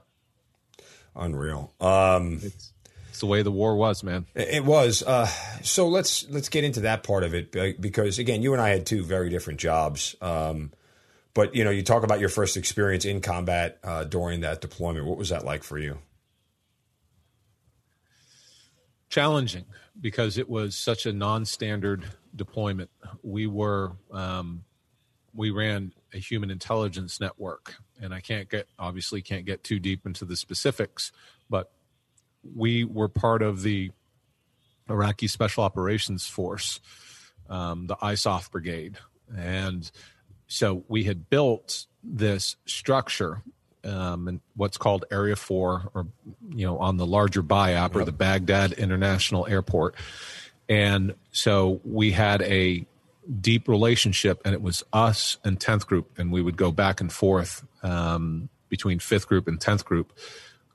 unreal. Um, it's, it's the way the war was, man. It was. Uh, so let's let's get into that part of it because again, you and I had two very different jobs. Um, but you know, you talk about your first experience in combat uh, during that deployment. What was that like for you? Challenging because it was such a non-standard deployment. We were um, we ran a human intelligence network, and I can't get obviously can't get too deep into the specifics, but we were part of the Iraqi Special Operations Force, um, the ISOF Brigade, and so we had built this structure um, and what's called Area Four, or you know, on the larger BIAP or the Baghdad International Airport. And so we had a deep relationship, and it was us and tenth group, and we would go back and forth um, between fifth group and tenth group,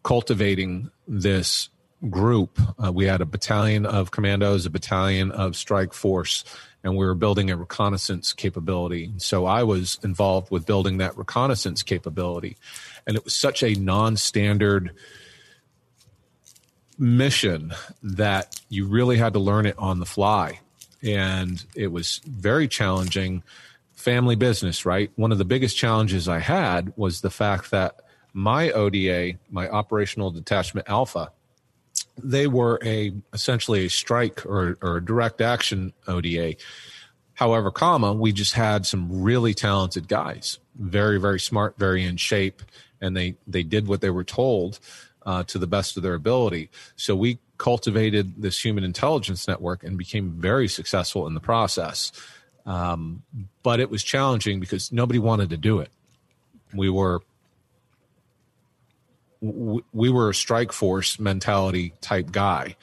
cultivating this group. Uh, we had a battalion of commandos, a battalion of strike force, and we were building a reconnaissance capability. So I was involved with building that reconnaissance capability and it was such a non-standard mission that you really had to learn it on the fly. And it was very challenging. Family business right? One of the biggest challenges i had was the fact that my oda my operational detachment alpha they were a essentially a strike or, or a direct action oda however comma we just had some really talented guys. Very very smart very in shape and they they did what they were told uh, to the best of their ability. So we cultivated this human intelligence network and became very successful in the process. Um, but it was challenging because nobody wanted to do it. We were we were a strike force mentality type guy,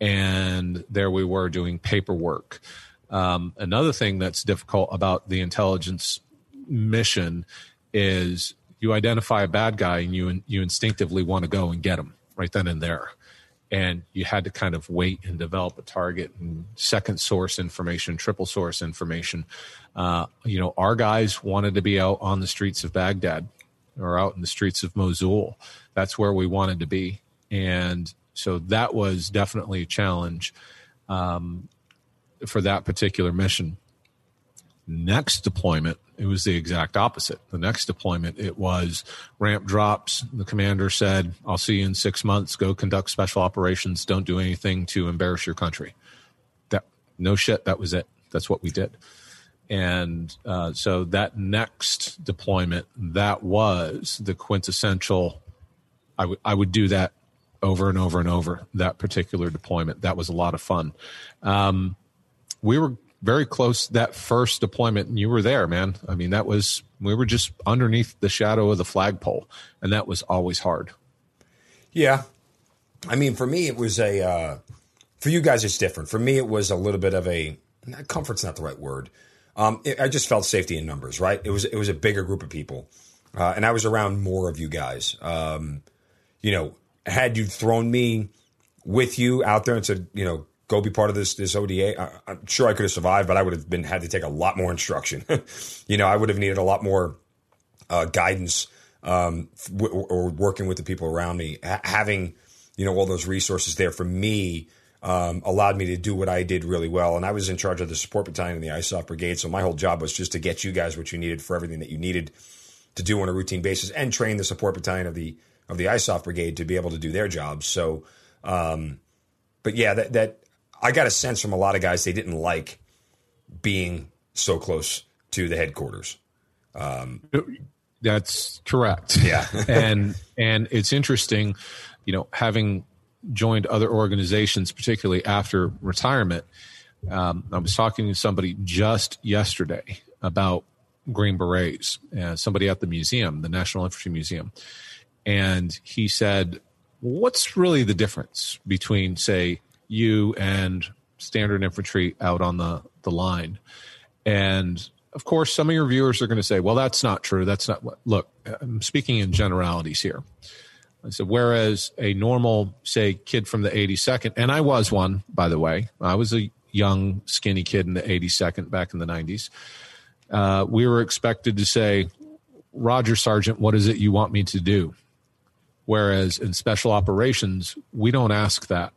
and there we were doing paperwork. Um, another thing that's difficult about the intelligence mission is you identify a bad guy and you you instinctively want to go and get him right then and there. And you had to kind of wait and develop a target and second source information triple source information. Uh, you know our guys wanted to be out on the streets of baghdad or out in the streets of mosul. That's where we wanted to be. And so that was definitely a challenge um, for that particular mission next deployment it was the exact opposite. The next deployment, it was ramp drops. The commander said, I'll see you in six months. Go conduct special operations. Don't do anything to embarrass your country. That no shit. That was it. That's what we did. And uh, so that next deployment, that was the quintessential. I would I would do that over and over and over. That particular deployment, that was a lot of fun. Um, we were very close that first deployment and you were there man. I mean that was we were just underneath the shadow of the flagpole and that was always hard. Yeah. I mean for me it was a uh, for you guys it's different. For me it was a little bit of a comfort's not the right word. Um, it, i just felt safety in numbers right? It was it was a bigger group of people. Uh, and i was around more of you guys. Um, you know had you thrown me with you out there and said you know go be part of this this ODA. I, I'm sure I could have survived, but I would have been had to take a lot more instruction. you know, I would have needed a lot more uh, guidance um, w- or working with the people around me. H- having you know all those resources there for me um, allowed me to do what I did really well. And I was in charge of the support battalion in the ISOF brigade, so my whole job was just to get you guys what you needed for everything that you needed to do on a routine basis, and train the support battalion of the of the ISOF brigade to be able to do their jobs. So, um, but yeah, that that I got a sense from a lot of guys they didn't like being so close to the headquarters. Um, That's correct. Yeah. and and it's interesting, you know, having joined other organizations, particularly after retirement. Um, I was talking to somebody just yesterday about Green Berets, uh, somebody at the museum, the National Infantry Museum, and he said, "What's really the difference between, say, you and standard infantry out on the the line?" And of course, some of your viewers are going to say, "Well, that's not true. That's not what." Look, I'm speaking in generalities here. I said, whereas a normal, say, kid from the 82nd, and I was one, by the way, I was a young, skinny kid in the 82nd back in the 90s. Uh, we were expected to say, Roger Sergeant, what is it you want me to do? Whereas in special operations, we don't ask that.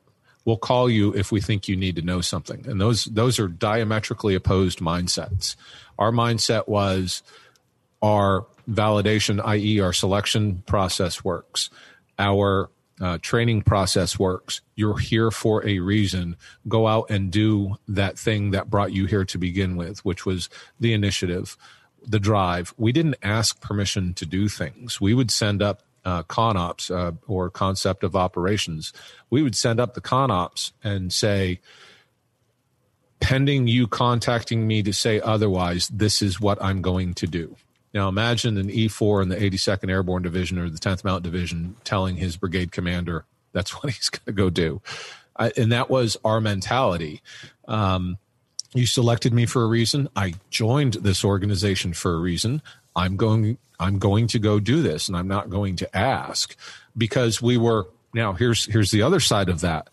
We'll call you if we think you need to know something. And those those are diametrically opposed mindsets. Our mindset was our validation, i.e., our selection process works our uh, training process works. You're here for a reason. Go out and do that thing that brought you here to begin with, which was the initiative, the drive. We didn't ask permission to do things. We would send up uh, con ops uh, or concept of operations. We would send up the con ops and say, pending you contacting me to say otherwise, this is what I'm going to do. Now imagine an E4 in the 82nd Airborne Division or the 10th Mountain Division telling his brigade commander that's what he's going to go do. I, and that was our mentality. Um, you selected me for a reason. I joined this organization for a reason. I'm going. I'm going to go do this, and I'm not going to ask because we were. Now here's here's the other side of that.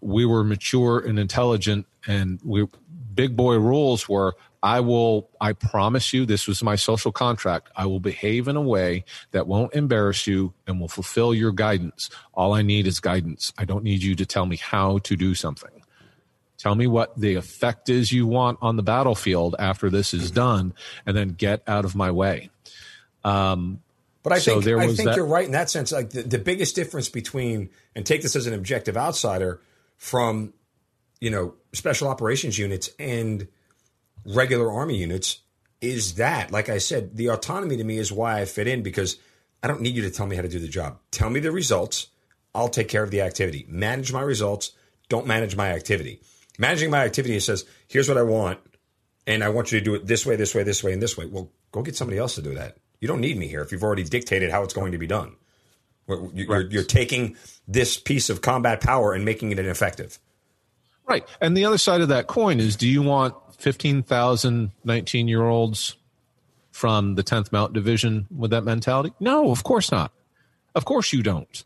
We were mature and intelligent, and we big boy rules were I will, I promise you, this was my social contract. I will behave in a way that won't embarrass you and will fulfill your guidance. All I need is guidance. I don't need you to tell me how to do something. Tell me what the effect is you want on the battlefield after this is done, and then get out of my way. Um, but I so think I think that, you're right in that sense. Like the, the biggest difference between and take this as an objective outsider from you know special operations units and regular army units is that, like I said, the autonomy to me is why I fit in because I don't need you to tell me how to do the job. Tell me the results. I'll take care of the activity. Manage my results. Don't manage my activity. Managing my activity says, here's what I want, and I want you to do it this way, this way, this way, and this way. Well, go get somebody else to do that. You don't need me here if you've already dictated how it's going to be done. You're, you're taking this piece of combat power and making it ineffective. Right. And the other side of that coin is do you want 15,000 19 year olds from the 10th Mount Division with that mentality? No, of course not. Of course you don't.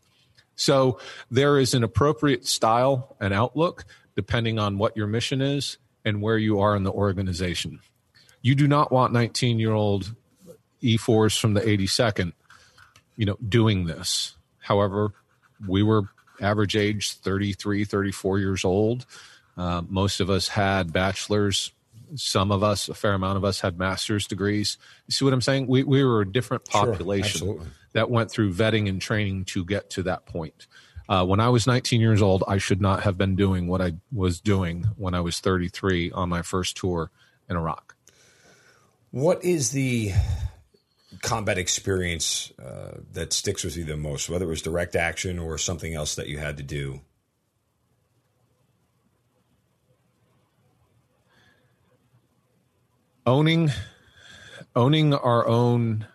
So there is an appropriate style and outlook depending on what your mission is and where you are in the organization. You do not want 19 year old E4s from the 82nd, you know, doing this. However, we were average age 33, 34 years old. Uh, most of us had bachelor's some of us, a fair amount of us, had master's degrees. You see what I'm saying? We, we were a different population sure, that went through vetting and training to get to that point. Uh, when I was 19 years old, I should not have been doing what I was doing when I was 33 on my first tour in Iraq. What is the combat experience uh, that sticks with you the most, whether it was direct action or something else that you had to do owning owning our own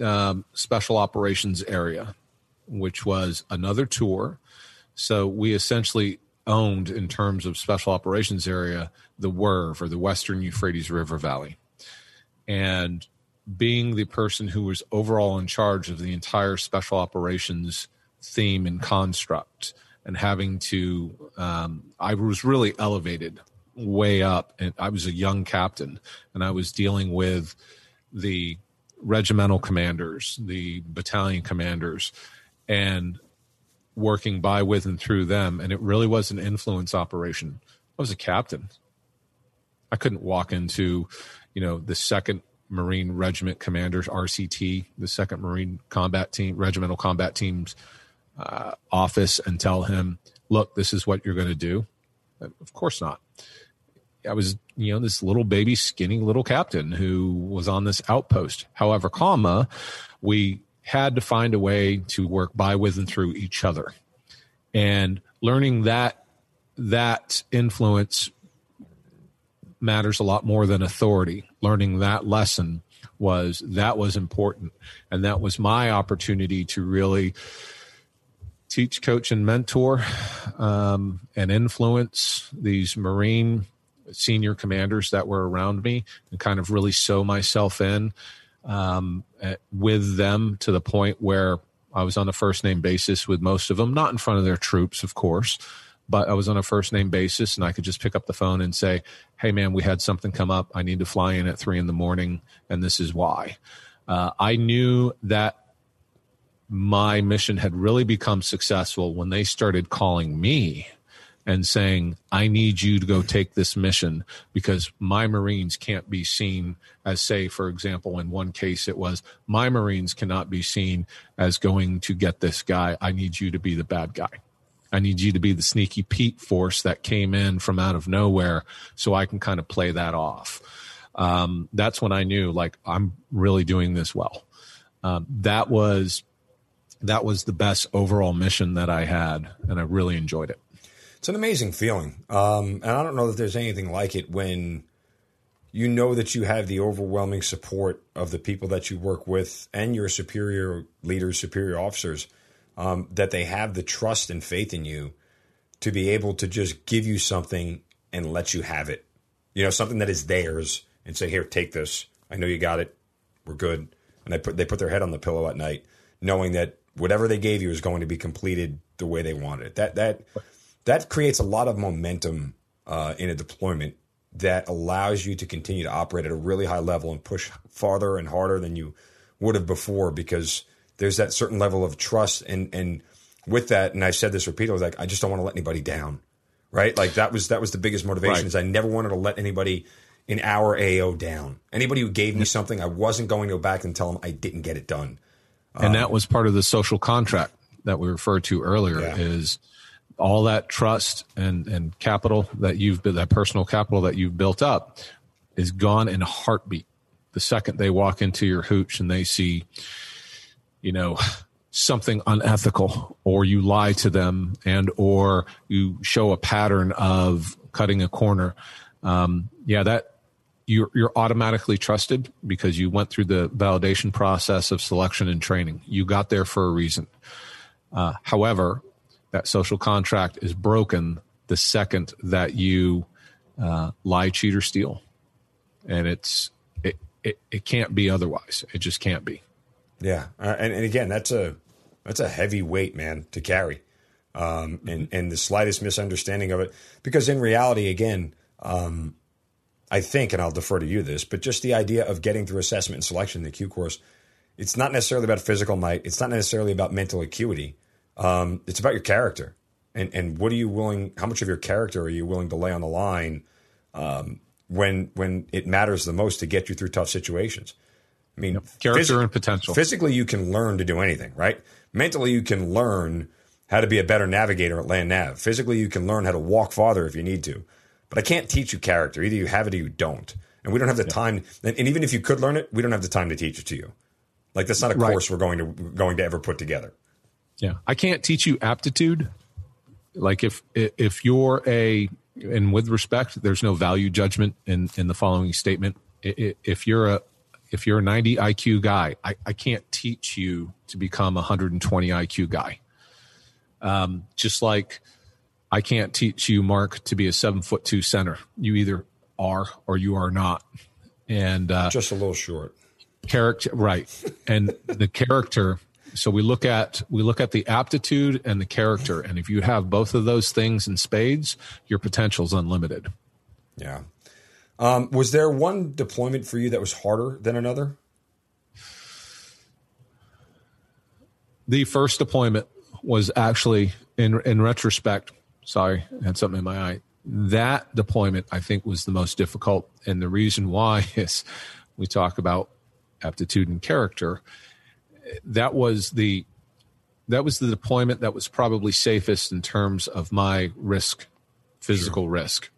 um, special operations area, which was another tour. So we essentially owned, in terms of special operations area, the WERV or the Western Euphrates River Valley, and being the person who was overall in charge of the entire special operations theme and construct and having to, um, I was really elevated way up. And I was a young captain and I was dealing with the regimental commanders, the battalion commanders, and working by, with, and through them. And it really was an influence operation. I was a captain. I couldn't walk into, you know, the second Marine Regiment Commanders RCT, the Second Marine Combat Team, Regimental Combat Team's uh, office, and tell him, "Look, this is what you're going to do." Of course not. I was, you know, this little baby, skinny little captain who was on this outpost. However, comma, we had to find a way to work by, with, and through each other, and learning that that influence matters a lot more than authority. Learning that lesson was that was important, and that was my opportunity to really teach, coach, and mentor, um, and influence these Marine senior commanders that were around me, and kind of really sew myself in um, at, with them to the point where I was on a first name basis with most of them, not in front of their troops, of course, but I was on a first name basis and I could just pick up the phone and say, Hey man, we had something come up. I need to fly in at three in the morning and this is why. Uh, I knew that my mission had really become successful when they started calling me and saying, I need you to go take this mission because my Marines can't be seen as, say, for example, in one case it was, my Marines cannot be seen as going to get this guy. I need you to be the bad guy. I need you to be the sneaky Pete force that came in from out of nowhere so I can kind of play that off. Um, that's when I knew like I'm really doing this well. Um, that was that was the best overall mission that I had, and I really enjoyed it. It's an amazing feeling, um, and I don't know that there's anything like it when you know that you have the overwhelming support of the people that you work with and your superior leaders, superior officers um, that they have the trust and faith in you to be able to just give you something and let you have it. You know, something that is theirs and say, "Here, take this. I know you got it. We're good." And they put they put their head on the pillow at night, knowing that whatever they gave you is going to be completed the way they wanted it. That that that creates a lot of momentum uh, in a deployment that allows you to continue to operate at a really high level and push farther and harder than you would have before because there's that certain level of trust and and with that and I've said this repeatedly like I just don't want to let anybody down right like that was that was the biggest motivation right. is I never wanted to let anybody in our AO down anybody who gave me something I wasn't going to go back and tell them I didn't get it done and um, that was part of the social contract that we referred to earlier yeah. is all that trust and and capital that you've that personal capital that you've built up is gone in a heartbeat the second they walk into your hooch and they see you know something unethical or you lie to them and or you show a pattern of cutting a corner. Um, yeah that you're, you're automatically trusted because you went through the validation process of selection and training. You got there for a reason. Uh, however that social contract is broken the second that you uh, lie cheat or steal. And it's it, it, it can't be otherwise. It just can't be yeah, uh, and, and again, that's a that's a heavy weight, man, to carry, um, and and the slightest misunderstanding of it, because in reality, again, um, I think, and I'll defer to you this, but just the idea of getting through assessment and selection in the Q course, it's not necessarily about physical might, it's not necessarily about mental acuity, um, it's about your character, and and what are you willing, how much of your character are you willing to lay on the line um, when when it matters the most to get you through tough situations. I mean, yep. character phys- and potential. Physically, you can learn to do anything, right? Mentally, you can learn how to be a better navigator at land nav. Physically, you can learn how to walk farther if you need to. But I can't teach you character. Either you have it or you don't. And we don't have the yep. time. And, and, even if you could learn it, we don't have the time to teach it to you. Like that's not a right. course we're going to going to ever put together. Yeah, I can't teach you aptitude. Like if if you're a and with respect, there's no value judgment in in the following statement. If you're a if you're a 90 IQ guy, I, I can't teach you to become a 120 IQ guy. Um, just like I can't teach you, Mark, to be a seven foot two center. You either are or you are not. And uh, just a little short. Character, right? And the character so we look at we look at the aptitude and the character, and if you have both of those things in spades, your potential is unlimited. Yeah. Um, was there one deployment for you that was harder than another? The first deployment was actually in in retrospect. Sorry, I had something in my eye. That deployment, I think, was the most difficult, and the reason why is we talk about aptitude and character. That was the that was the deployment that was probably safest in terms of my risk, physical sure. risk.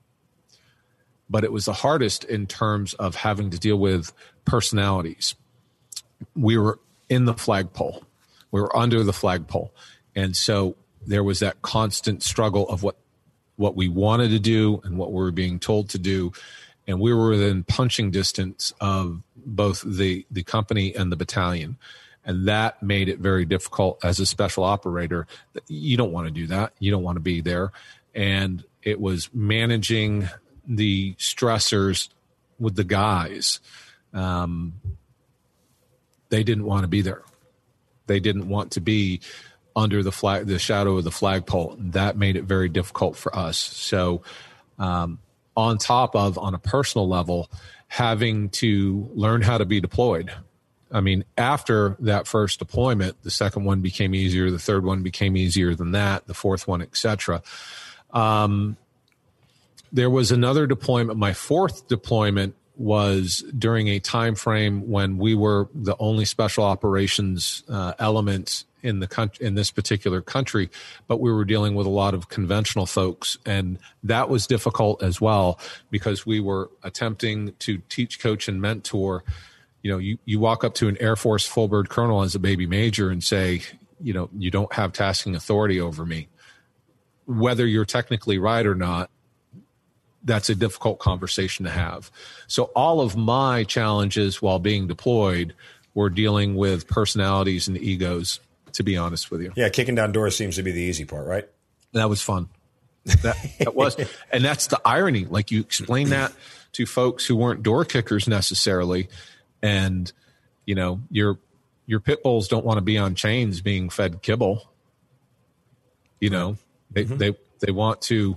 But it was the hardest in terms of having to deal with personalities. We were in the flagpole. We were under the flagpole. And so there was that constant struggle of what what we wanted to do and what we were being told to do and we were within punching distance of both the the company and the battalion and that made it very difficult as a special operator you don't want to do that you don't want to be there and it was managing the stressors with the guys um, they didn't want to be there. They didn't want to be under the flag the shadow of the flagpole. That made it very difficult for us. So um, on top of on a personal level having to learn how to be deployed. I mean after that first deployment the second one became easier the third one became easier than that the fourth one etc um, there was another deployment my fourth deployment was during a time frame when we were the only special operations uh, element in the country in this particular country, but we were dealing with a lot of conventional folks, and that was difficult as well because we were attempting to teach, coach, and mentor. You know, you, you walk up to an Air Force full bird colonel as a baby major and say, you know, you don't have tasking authority over me. Whether you're technically right or not, that's a difficult conversation to have. So all of my challenges while being deployed were dealing with personalities and egos to be honest with you. Yeah, kicking down doors seems to be the easy part, right? That was fun. That, that was, and that's the irony. Like you explain that to folks who weren't door kickers necessarily, and you know your your pit bulls don't want to be on chains being fed kibble. You know, they mm-hmm. they they want to,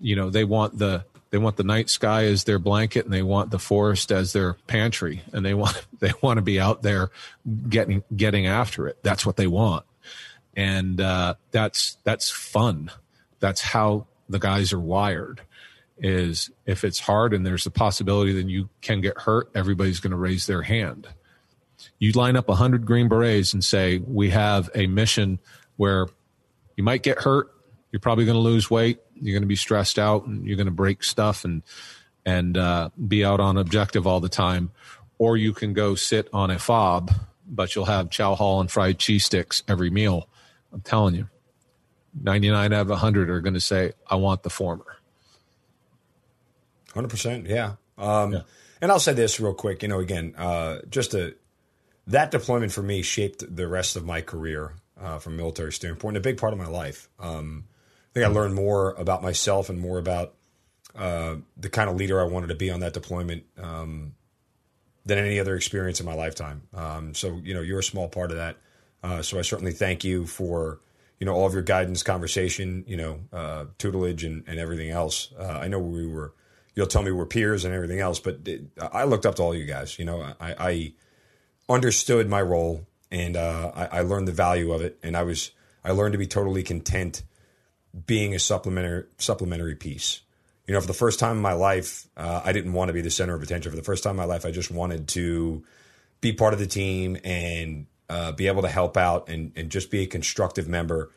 you know, they want the they want the night sky as their blanket and they want the forest as their pantry and they want they want to be out there getting getting after it. That's what they want. And uh, that's that's fun. That's how the guys are wired is if it's hard and there's a possibility that you can get hurt everybody's going to raise their hand. You line up 100 green berets and say we have a mission where you might get hurt you're probably going to lose weight you're going to be stressed out and you're going to break stuff and and uh, be out on objective all the time. Or you can go sit on a fob but you'll have chow hall and fried cheese sticks every meal. I'm telling you. 99 out of 100 are going to say i want the former. 100% yeah. Um, yeah. and i'll say this real quick you know again uh, just a that deployment for me shaped the rest of my career uh, from a military standpoint a big part of my life. Um, think I learned more about myself and more about uh, the kind of leader I wanted to be on that deployment um, than any other experience in my lifetime. Um, so, you know, you're a small part of that. Uh, so I certainly thank you for, you know, all of your guidance, conversation, you know, uh, tutelage and, and everything else. Uh, I know we were, you'll tell me we're peers and everything else, but it, I looked up to all you guys. You know, I, I understood my role and uh, I, I learned the value of it. And I was, I learned to be totally content – being a supplementary supplementary piece. You know, for the first time in my life, uh, I didn't want to be the center of attention. For the first time in my life, I just wanted to be part of the team and uh, be able to help out and, and just be a constructive member.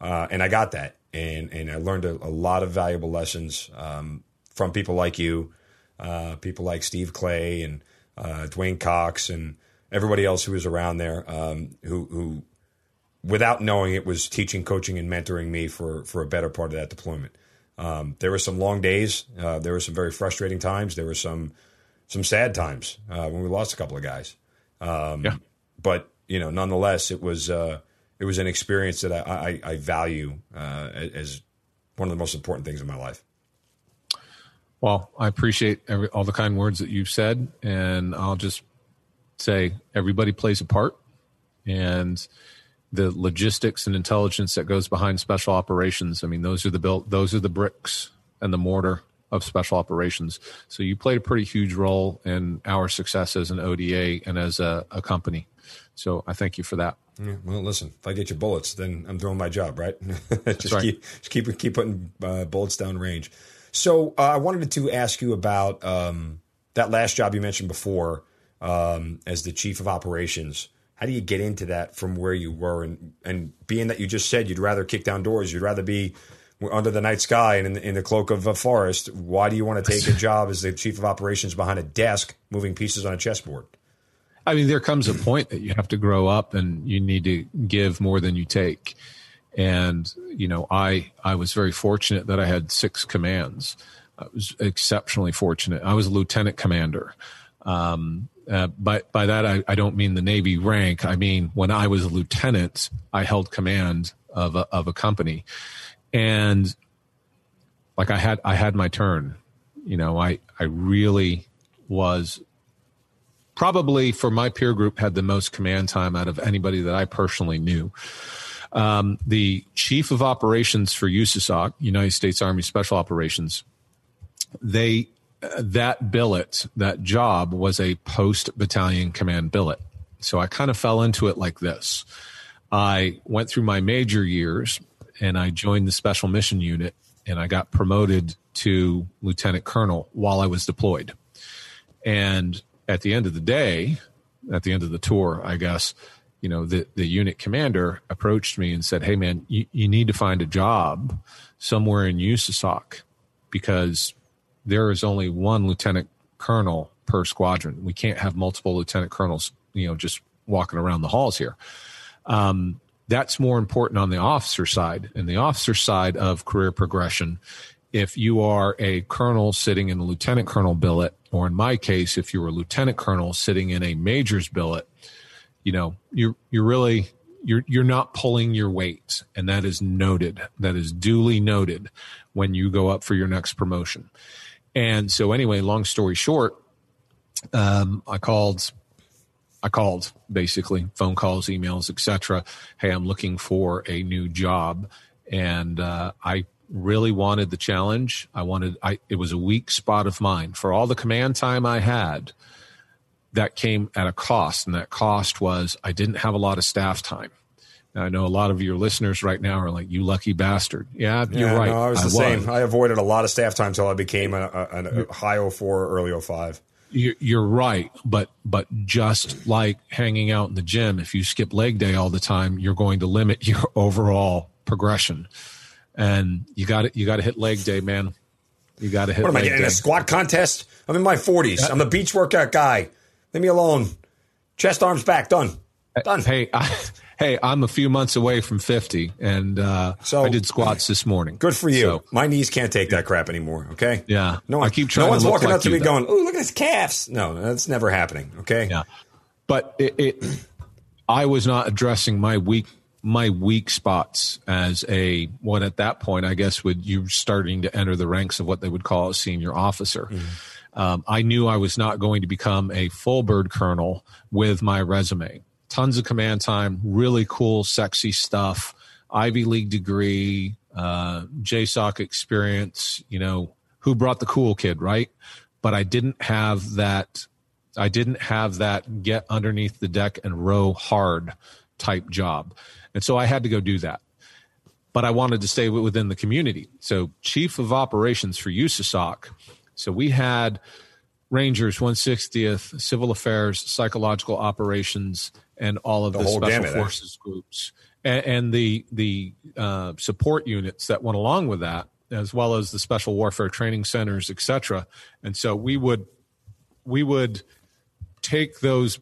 Uh, and I got that, and and I learned a, a lot of valuable lessons um, from people like you, uh, people like Steve Clay and uh, Dwayne Cox and everybody else who was around there, um, who who without knowing it was teaching, coaching, and mentoring me for for a better part of that deployment. Um, there were some long days. Uh, there were some very frustrating times. There were some some sad times uh, when we lost a couple of guys. Um, yeah. But you know, nonetheless, it was uh, it was an experience that I, I, I value uh, as one of the most important things in my life. Well, I appreciate every, all the kind words that you've said, and I'll just say everybody plays a part and the logistics and intelligence that goes behind special operations. I mean, those are the built, those are the bricks and the mortar of special operations. So you played a pretty huge role in our success as an ODA and as a, a company. So I thank you for that. Yeah, well, listen, if I get your bullets, then I'm doing my job, right? just right. keep just keep keep putting uh, bullets down range. So uh, I wanted to ask you about um, that last job you mentioned before um, as the chief of operations. How do you get into that from where you were, and and being that you just said you'd rather kick down doors, you'd rather be under the night sky and in the, in the cloak of a forest. Why do you want to take a job as the chief of operations behind a desk, moving pieces on a chessboard? I mean, there comes a point that you have to grow up and you need to give more than you take. And, you know, I, I was very fortunate that I had six commands. I was exceptionally fortunate. I was a lieutenant commander. Um, uh, by, by that, I, I don't mean the Navy rank. I mean, when I was a lieutenant, I held command of a, of a company and like I had, I had my turn, you know, I, I really was probably for my peer group had the most command time out of anybody that I personally knew. Um, the chief of operations for USASOC, United States Army Special Operations, they that billet, that job was a post battalion command billet. So I kind of fell into it like this. I went through my major years and I joined the special mission unit and I got promoted to lieutenant colonel while I was deployed. And at the end of the day, at the end of the tour, I guess, you know, the, the unit commander approached me and said, Hey man, you, you need to find a job somewhere in USASOC because there is only one lieutenant colonel per squadron. We can't have multiple lieutenant colonels, you know, just walking around the halls here. Um, that's more important on the officer side. And the officer side of career progression, if you are a colonel sitting in a lieutenant colonel billet, or in my case, if you're a lieutenant colonel sitting in a major's billet, you know, you're you're really you're you're not pulling your weight, and that is noted. That is duly noted when you go up for your next promotion. And so, anyway, long story short, um, I called I called basically phone calls, emails, etc. Hey, I'm looking for a new job, and uh, I really wanted the challenge. I wanted. I it was a weak spot of mine for all the command time I had. That came at a cost, and that cost was I didn't have a lot of staff time. I know a lot of your listeners right now are like, "You lucky bastard." Yeah, you're yeah, right. No, I was the I same. I avoided a lot of staff time until I became a, a, a high 04, early 05 you're right, but but just like hanging out in the gym, if you skip leg day all the time, you're going to limit your overall progression. And you got to you got to hit leg day, man. You got to hit. Leg day. What am I getting day. a squat contest? I'm in my 40s. I'm a beach workout guy. Leave me alone. Chest, arms, back. Done. Done. Hey, I, hey, I'm a few months away from 50, and uh, so I did squats this morning. Good for you. So, My knees can't take that crap anymore. Okay. Yeah. No, I keep trying. No one's walking like up to me though. going, "Oh, look at his calves." No, that's never happening. Okay. Yeah. But it, it I was not addressing my weak my weak spots as a what at that point I guess would you starting to enter the ranks of what they would call a senior officer. Mm-hmm. Um, I knew I was not going to become a full bird colonel with my resume tons of command time, really cool, sexy stuff, Ivy League degree, uh, JSOC experience, you know, who brought the cool kid, right? But I didn't have that. I didn't have that get underneath the deck and row hard type job. And so I had to go do that. But I wanted to stay within the community. So, chief of operations for USASOC. So, we had Rangers, 160th, Civil Affairs, Psychological Operations, and all of the, the Special gamut, Forces eh? groups and, and, the the uh, support units that went along with that, as well as the Special Warfare Training Centers, etc. And so we would we would take those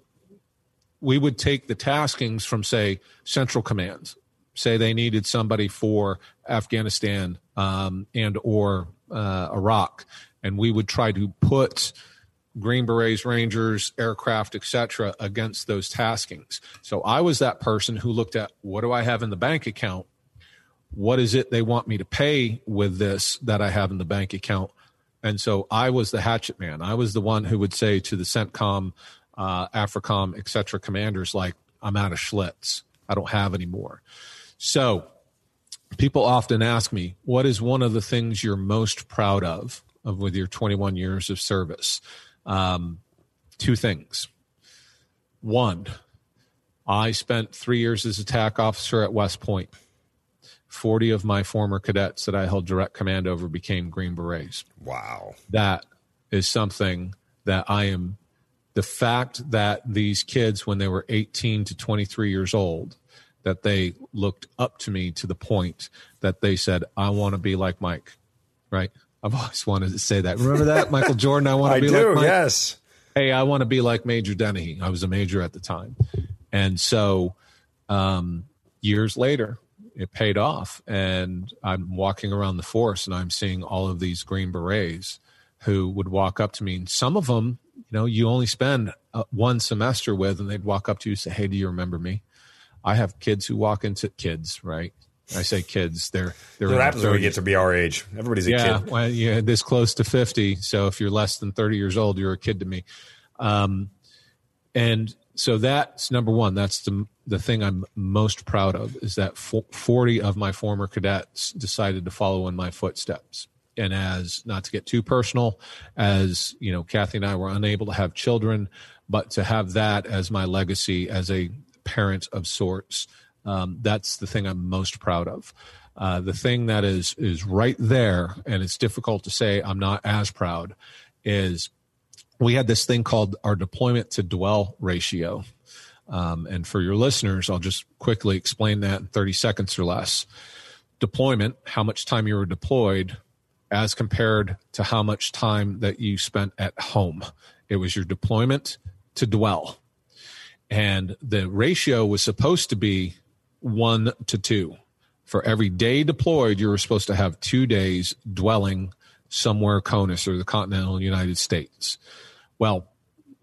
we would take the taskings from say central commands say they needed somebody for afghanistan um, and or uh, iraq and we would try to put Green Berets, Rangers, aircraft, etc., against those taskings. So I was that person who looked at what do I have in the bank account? What is it they want me to pay with this that I have in the bank account? And so I was the hatchet man. I was the one who would say to the CENTCOM, uh, AFRICOM, etc., commanders, like, I'm out of Schlitz. I don't have any more. So people often ask me, what is one of the things you're most proud of, of with your 21 years of service? Um, two things. One, I spent three years as a TAC officer at West Point. 40 of my former cadets that I held direct command over became Green Berets. Wow. That is something that I am the fact that these kids when they were 18 to 23 years old that they looked up to me to the point that they said I want to be like Mike. Right? I've always wanted to say that. Remember that Michael Jordan I want to be do, like Mike. Yes. Hey, I want to be like Major Dennehy. I was a major at the time. And so um, years later, it paid off. And I'm walking around the force and I'm seeing all of these Green Berets who would walk up to me. And some of them, you know, you only spend uh, one semester with, and they'd walk up to you and say, Hey, do you remember me? I have kids who walk into kids, right? I say kids. They're they're what happens when we get to be our age. Everybody's a yeah, kid. well, yeah, this close to fifty. So if you're less than thirty years old, you're a kid to me. Um, and so that's number one. That's the the thing I'm most proud of is that 40 of my former cadets decided to follow in my footsteps. And as not to get too personal, as you know, Kathy and I were unable to have children, but to have that as my legacy as a parent of sorts, um, that's the thing I'm most proud of. Uh, the thing that is is right there, and it's difficult to say I'm not as proud, is we had this thing called our deployment to dwell ratio. Um, and for your listeners, I'll just quickly explain that in 30 seconds or less. Deployment, how much time you were deployed as compared to how much time that you spent at home. It was your deployment to dwell. And the ratio was supposed to be one to two. For every day deployed, you were supposed to have two days dwelling somewhere CONUS or the continental United States. Well,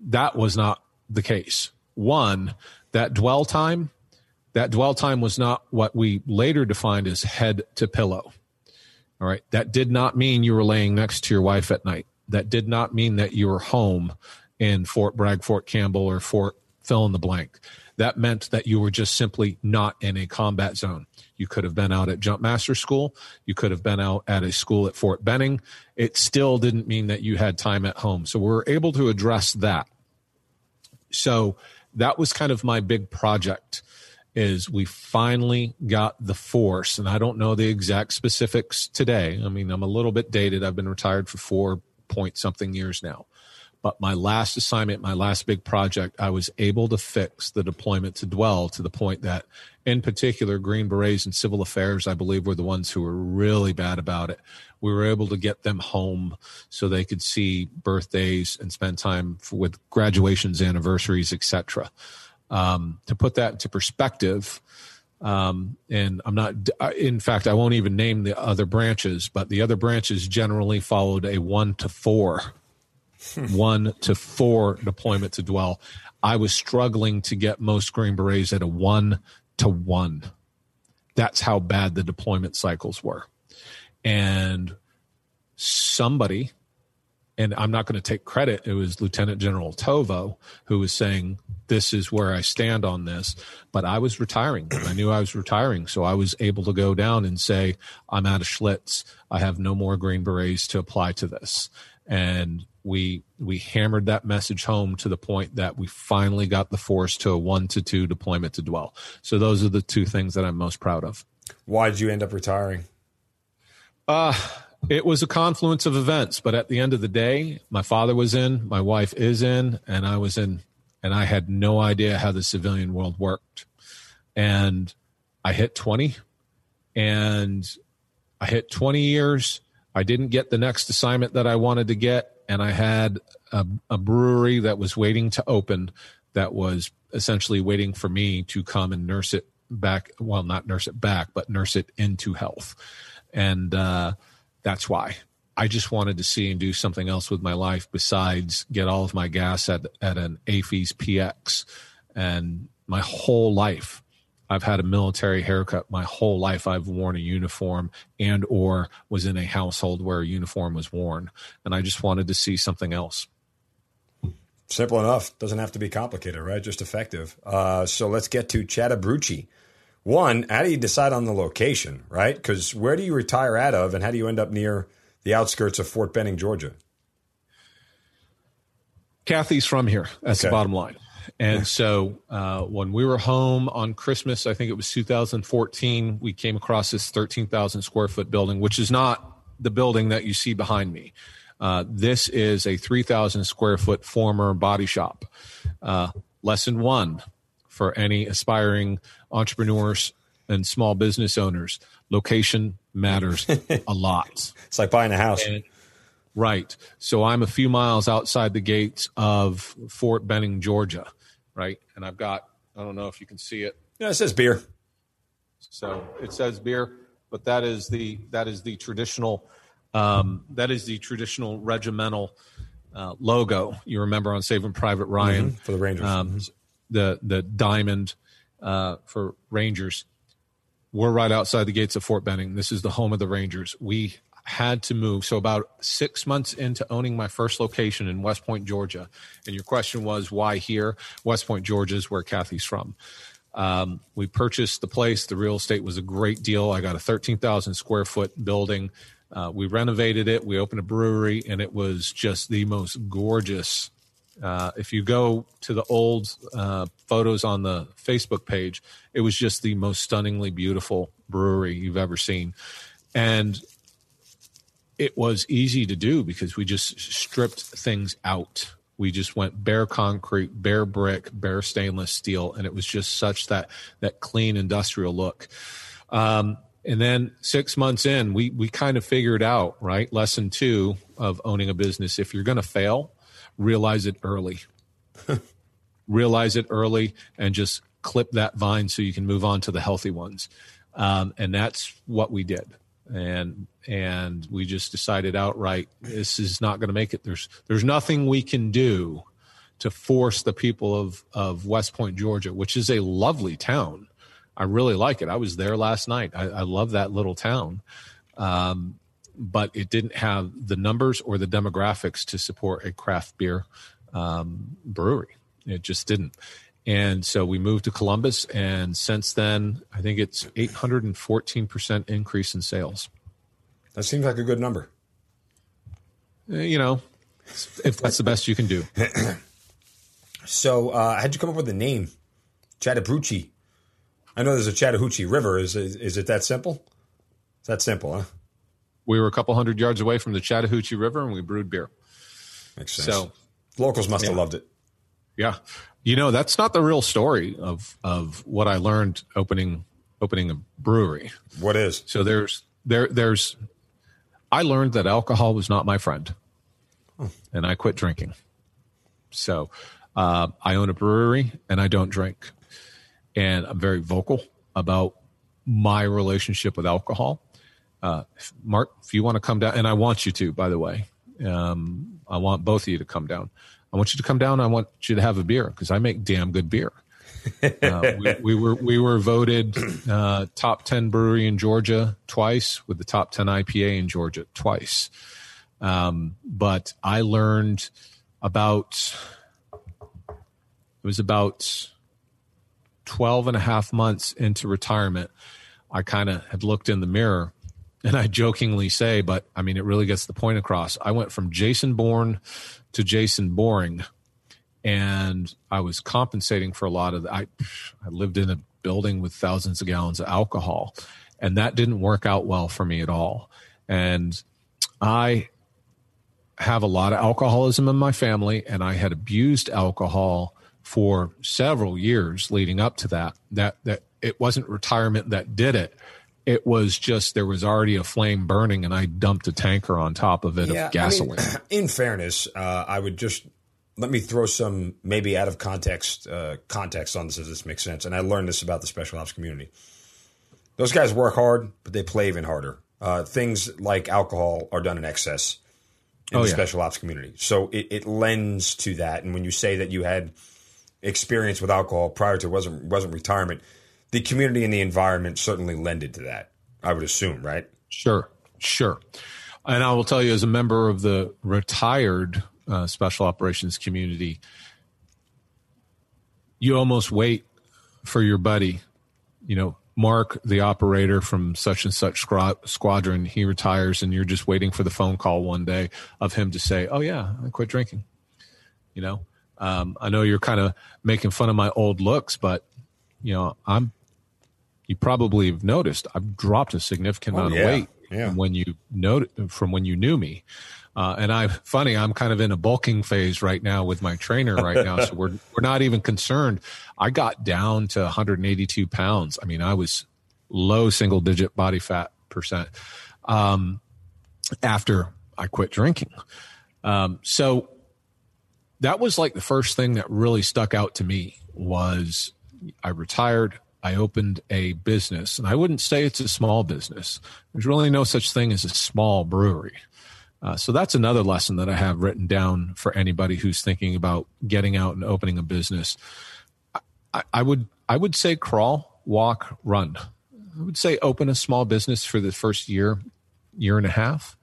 that was not the case. One, that dwell time, that dwell time was not what we later defined as head to pillow. All right. That did not mean you were laying next to your wife at night. That did not mean that you were home in Fort Bragg, Fort Campbell, or Fort fill in the blank. That meant that you were just simply not in a combat zone. You could have been out at Jump Master School. You could have been out at a school at Fort Benning. It still didn't mean that you had time at home. So we we're able to address that. So that was kind of my big project is we finally got the force and i don't know the exact specifics today i mean i'm a little bit dated i've been retired for four point something years now but my last assignment my last big project i was able to fix the deployment to dwell to the point that in particular green berets and civil affairs i believe were the ones who were really bad about it we were able to get them home so they could see birthdays and spend time for, with graduations, anniversaries, etc. Um, to put that into perspective, um, and I'm not, in fact, I won't even name the other branches, but the other branches generally followed a one to four, one to four deployment to dwell. I was struggling to get most Green Berets at a one to one. That's how bad the deployment cycles were and somebody and I'm not going to take credit. It was Lieutenant General Tovo who was saying, This is where I stand on this. But I was retiring. I knew I was retiring. So I was able to go down and say, I'm out of Schlitz. I have no more Green Berets to apply to this. And we we hammered that message home to the point that we finally got the force to a one to two deployment to dwell. So those are the two things that I'm most proud of. Why did you end up retiring? Uh, it was a confluence of events, but at the end of the day, my father was in, my wife is in, and I was in, and I had no idea how the civilian world worked. And I hit 20, and I hit 20 years. I didn't get the next assignment that I wanted to get, and I had a, a brewery that was waiting to open that was essentially waiting for me to come and nurse it back. Well, not nurse it back, but nurse it into health and uh, that's why I just wanted to see and do something else with my life besides get all of my gas at at an AAFES PX. And my whole life, I've had a military haircut. My whole life, I've worn a uniform and or was in a household where a uniform was worn, and I just wanted to see something else. Simple enough. Doesn't have to be complicated, right? Just effective. Uh, so let's get to Chattabrewchee. One, how do you decide on the location, right? Because where do you retire out of, and how do you end up near the outskirts of Fort Benning, Georgia? Kathy's from here. That's okay. the bottom line. And so uh, when we were home on Christmas, I think it was 2014, we came across this 13,000 square foot building, which is not the building that you see behind me. Uh, this is a 3,000 square foot former body shop. Uh, lesson one for any aspiring entrepreneurs and small business owners location matters a lot. It's like buying a house. And, right. So I'm a few miles outside the gates of Fort Benning, Georgia. Right. And I've got, I don't know if you can see it. Yeah, it says beer. So it says beer, but that is the that is the traditional um, that is the traditional regimental uh, logo you remember on Saving Private Ryan mm-hmm, for the Rangers. Um, the the diamond uh, for Rangers. We're right outside the gates of Fort Benning. This is the home of the Rangers. We had to move. So about six months into owning my first location in West Point, Georgia, and your question was why here? West Point, Georgia is where Kathy's from. Um, we purchased the place. The real estate was a great deal. I got a 13,000 square foot building uh, we renovated it. We opened a brewery, and it was just the most gorgeous. Uh, if you go to the old uh, photos on the Facebook page, it was just the most stunningly beautiful brewery you've ever seen. And it was easy to do because we just stripped things out. We just went bare concrete, bare brick, bare stainless steel, and it was just such that that clean industrial look. Um, and then six months in, we we kind of figured out, right? Lesson two of owning a business: if you're going to fail, realize it early. realize it early, and just clip that vine so you can move on to the healthy ones. Um, and that's what we did. And and we just decided outright, this is not going to make it. There's there's nothing we can do to force the people of of West Point, Georgia, which is a lovely town I really like it. I was there last night. I, I love that little town. Um, but it didn't have the numbers or the demographics to support a craft beer um, brewery. It just didn't. And so we moved to Columbus, and since then, I think it's 814% increase in sales. That seems like a good number. Uh, you know, if that's the best you can do. so, uh, how'd you come up with the name? Chattabrewchee. I know there's a Chattahoochee River. Is, is, is it that simple? It's that simple, huh? We were a couple hundred yards away from the Chattahoochee River, and we brewed beer. Makes sense. So locals must yeah. have loved it. Yeah, you know that's not the real story of of what I learned opening opening a brewery. What is? So there's there there's I learned that alcohol was not my friend, oh. and I quit drinking. So uh, I own a brewery, and I don't drink and I'm very vocal about my relationship with alcohol. Uh, Mark, if you want to come down, and I want you to, by the way, um, I want both of you to come down. I want you to come down. I want you to have a beer because I make damn good beer. Uh, we, we, were we were voted uh, top ten brewery in Georgia twice, with the top ten IPA in Georgia twice. Um, but I learned about it was about 12 and a half months into retirement, I kind of had looked in the mirror and I jokingly say, but I mean, it really gets the point across. I went from Jason Bourne to Jason Boring, and I was compensating for a lot of. The, I I lived in a building with thousands of gallons of alcohol, and that didn't work out well for me at all. And I have a lot of alcoholism in my family, and I had abused alcohol for several years leading up to that that that it wasn't retirement that did it it was just there was already a flame burning and i dumped a tanker on top of it yeah, of gasoline I mean, in fairness uh, i would just let me throw some maybe out of context uh, context on this if this makes sense. And i learned this about the special ops community. Those guys work hard but they play even harder. Uh, things like alcohol are done in excess in oh, the yeah. special ops community. So it, it lends to that. And when you say that you had experience with alcohol prior to wasn't wasn't retirement, the community and the environment certainly lended to that. I would assume, right? Sure, sure. And I will tell you, as a member of the retired uh, special operations community, you almost wait for your buddy, you know, Mark, the operator from such and such squadron, he retires, and you're just waiting for the phone call one day of him to say, "Oh yeah, I quit drinking." You know, um, I know you're kind of making fun of my old looks, but you know, I'm. You probably have noticed I've dropped a significant oh, amount yeah. of weight yeah. from when you know from when you knew me. Uh, and I, funny, I'm kind of in a bulking phase right now with my trainer right now, so we're we're not even concerned. I got down to 182 pounds. I mean, I was low single digit body fat percent um, after I quit drinking. Um, so that was like the first thing that really stuck out to me was I retired. I opened a business, and I wouldn't say it's a small business. There's really no such thing as a small brewery. Uh, so that's another lesson that I have written down for anybody who's thinking about getting out and opening a business. I, I would I would say crawl, walk, run. I would say open a small business for the first year, year and a half,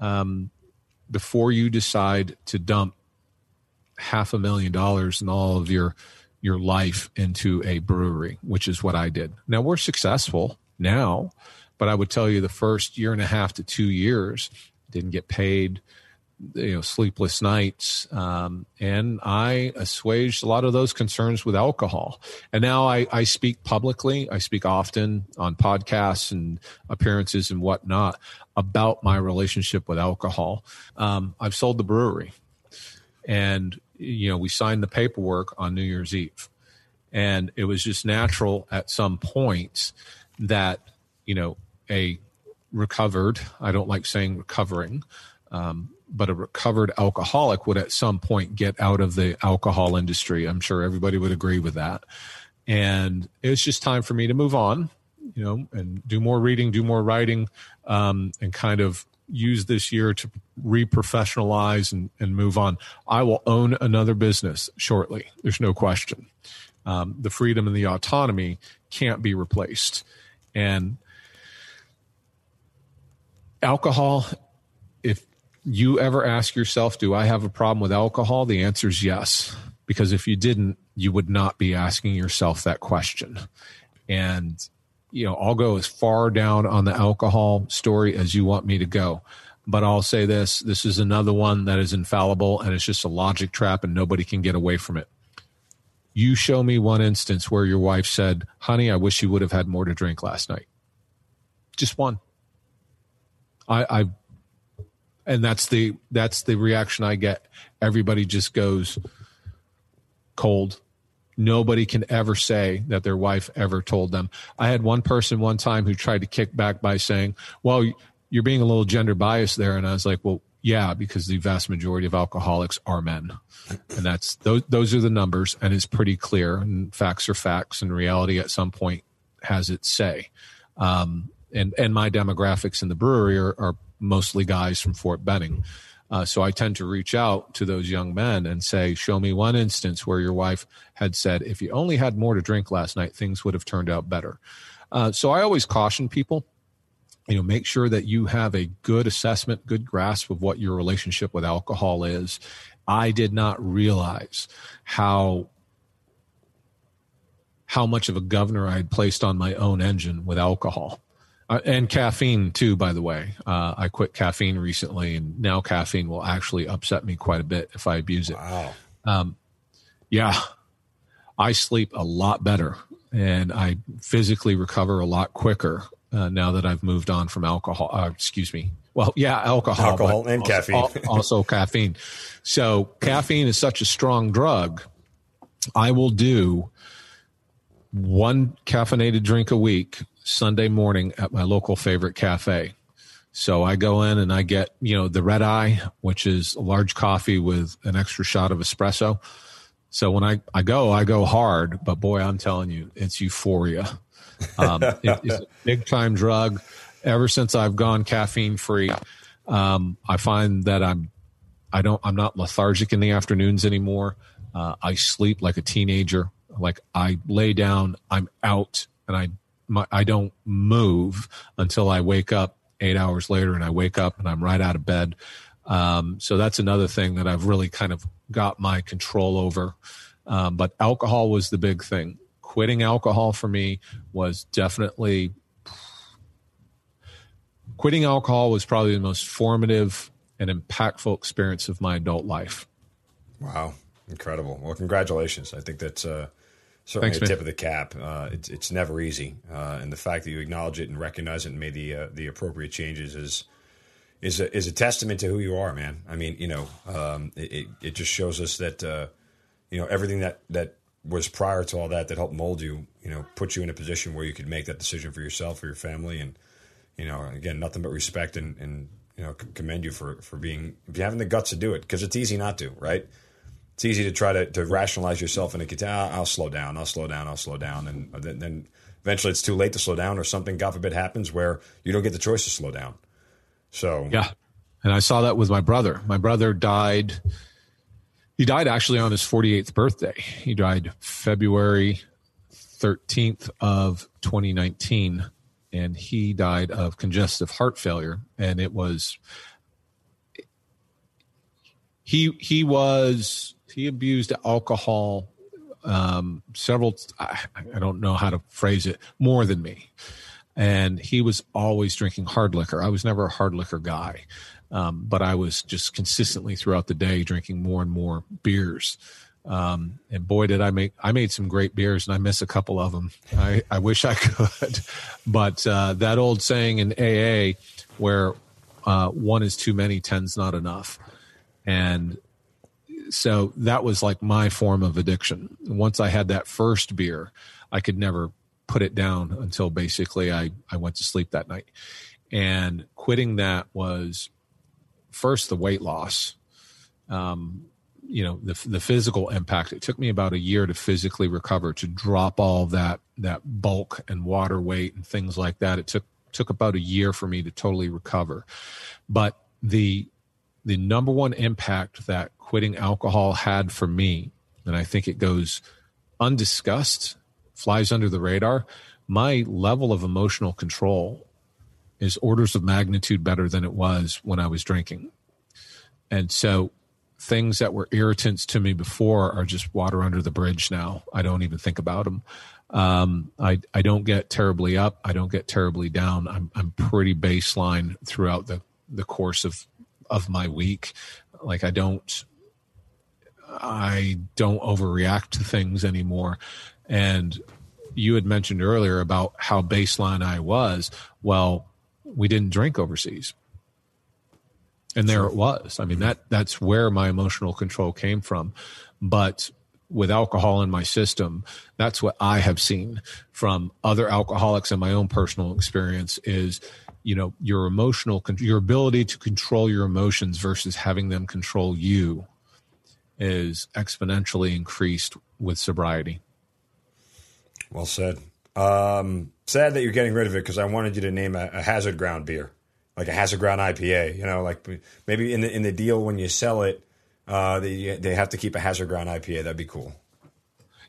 um, before you decide to dump half a million dollars in all of your your life into a brewery, which is what I did. Now we're successful now, but I would tell you the first year and a half to two years, didn't get paid, you know, sleepless nights. Um, and I assuaged a lot of those concerns with alcohol. And now I, I speak publicly, I speak often on podcasts and appearances and whatnot about my relationship with alcohol. Um, I've sold the brewery and, you know, we signed the paperwork on New Year's Eve. And it was just natural at some points that, you know, a recovered. I don't like saying recovering, um, but a recovered alcoholic would at some point get out of the alcohol industry. I'm sure everybody would agree with that. And it was just time for me to move on, you know, and do more reading, do more writing, um, and kind of use this year to reprofessionalize and, and move on. I will own another business shortly. There's no question. Um, the freedom and the autonomy can't be replaced. And alcohol if you ever ask yourself do i have a problem with alcohol the answer is yes because if you didn't you would not be asking yourself that question and you know i'll go as far down on the alcohol story as you want me to go but i'll say this this is another one that is infallible and it's just a logic trap and nobody can get away from it you show me one instance where your wife said honey i wish you would have had more to drink last night just one I, I and that's the that's the reaction I get. Everybody just goes cold. Nobody can ever say that their wife ever told them. I had one person one time who tried to kick back by saying, "Well, you're being a little gender biased there," and I was like, "Well, yeah, because the vast majority of alcoholics are men, and that's those those are the numbers, and it's pretty clear. And facts are facts, and reality at some point has its say." Um, and and my demographics in the brewery are, are mostly guys from Fort Benning. Uh, so I tend to reach out to those young men and say, "Show me one instance where your wife had said, if you only had more to drink last night, things would have turned out better." Uh, so I always caution people, you know, make sure that you have a good assessment, good grasp of what your relationship with alcohol is. I did not realize how how much of a governor I had placed on my own engine with alcohol. Uh, and caffeine too, by the way. Uh, I quit caffeine recently, and now caffeine will actually upset me quite a bit if I abuse it. Wow. Um, yeah, I sleep a lot better, and I physically recover a lot quicker uh, now that I've moved on from alcohol. Uh, excuse me. Well, yeah, alcohol, alcohol and also, caffeine. also caffeine. So caffeine is such a strong drug. I will do one caffeinated drink a week Sunday morning at my local favorite cafe. So I go in and I get, you know, the red eye, which is a large coffee with an extra shot of espresso. So when I, I go, I go hard, but boy, I'm telling you, it's euphoria. Um, it, it's a big time drug. Ever since I've gone caffeine free, um, I find that I'm, I don't, I'm not lethargic in the afternoons anymore. Uh, I sleep like a teenager. Like I lay down, I'm out and I my, I don't move until I wake up eight hours later and I wake up and I'm right out of bed. Um, so that's another thing that I've really kind of got my control over. Um, but alcohol was the big thing. Quitting alcohol for me was definitely quitting alcohol was probably the most formative and impactful experience of my adult life. Wow, incredible! Well, congratulations. I think that's uh, certainly Thanks, a man. tip of the cap. Uh, it's it's never easy, uh, and the fact that you acknowledge it and recognize it and made the uh, the appropriate changes is is a, is a testament to who you are, man. I mean, you know, um, it, it just shows us that uh, you know everything that that was prior to all that that helped mold you, you know, put you in a position where you could make that decision for yourself, for your family, and you know, again, nothing but respect and and you know, commend you for for being if you having the guts to do it because it's easy not to, right? It's easy to try to, to rationalize yourself and it ah, I'll slow down, I'll slow down, I'll slow down, and then, then eventually it's too late to slow down, or something, God forbid, happens where you don't get the choice to slow down. So Yeah. And I saw that with my brother. My brother died. He died actually on his 48th birthday. He died February 13th of 2019 and he died of congestive heart failure and it was he he was he abused alcohol um several I, I don't know how to phrase it more than me and he was always drinking hard liquor. I was never a hard liquor guy, um, but I was just consistently throughout the day drinking more and more beers. Um, and boy, did I make I made some great beers, and I miss a couple of them. I, I wish I could, but uh, that old saying in AA, where uh, one is too many, ten's not enough, and so that was like my form of addiction. Once I had that first beer, I could never put it down until basically I, I went to sleep that night. And quitting that was first the weight loss. Um, you know, the, the physical impact. It took me about a year to physically recover, to drop all that, that bulk and water weight and things like that. It took, took about a year for me to totally recover. But the, the number one impact that quitting alcohol had for me, and I think it goes undiscussed flies under the radar, my level of emotional control is orders of magnitude better than it was when I was drinking. And so things that were irritants to me before are just water under the bridge now. I don't even think about them. Um, I, I don't get terribly up. I don't get terribly down. I'm, I'm pretty baseline throughout the, the course of, of my week. Like I don't, I don't overreact to things anymore. And you had mentioned earlier about how baseline I was. Well, we didn't drink overseas. And there it was. I mean, that that's where my emotional control came from. But with alcohol in my system, that's what I have seen from other alcoholics and my own personal experience is, you know, your emotional, your ability to control your emotions versus having them control you is exponentially increased with sobriety. Well said. Um, sad that you're getting rid of it because I wanted you to name a, a hazard ground beer, like a hazard ground IPA. You know, like maybe in the in the deal when you sell it, uh, they they have to keep a hazard ground IPA. That'd be cool.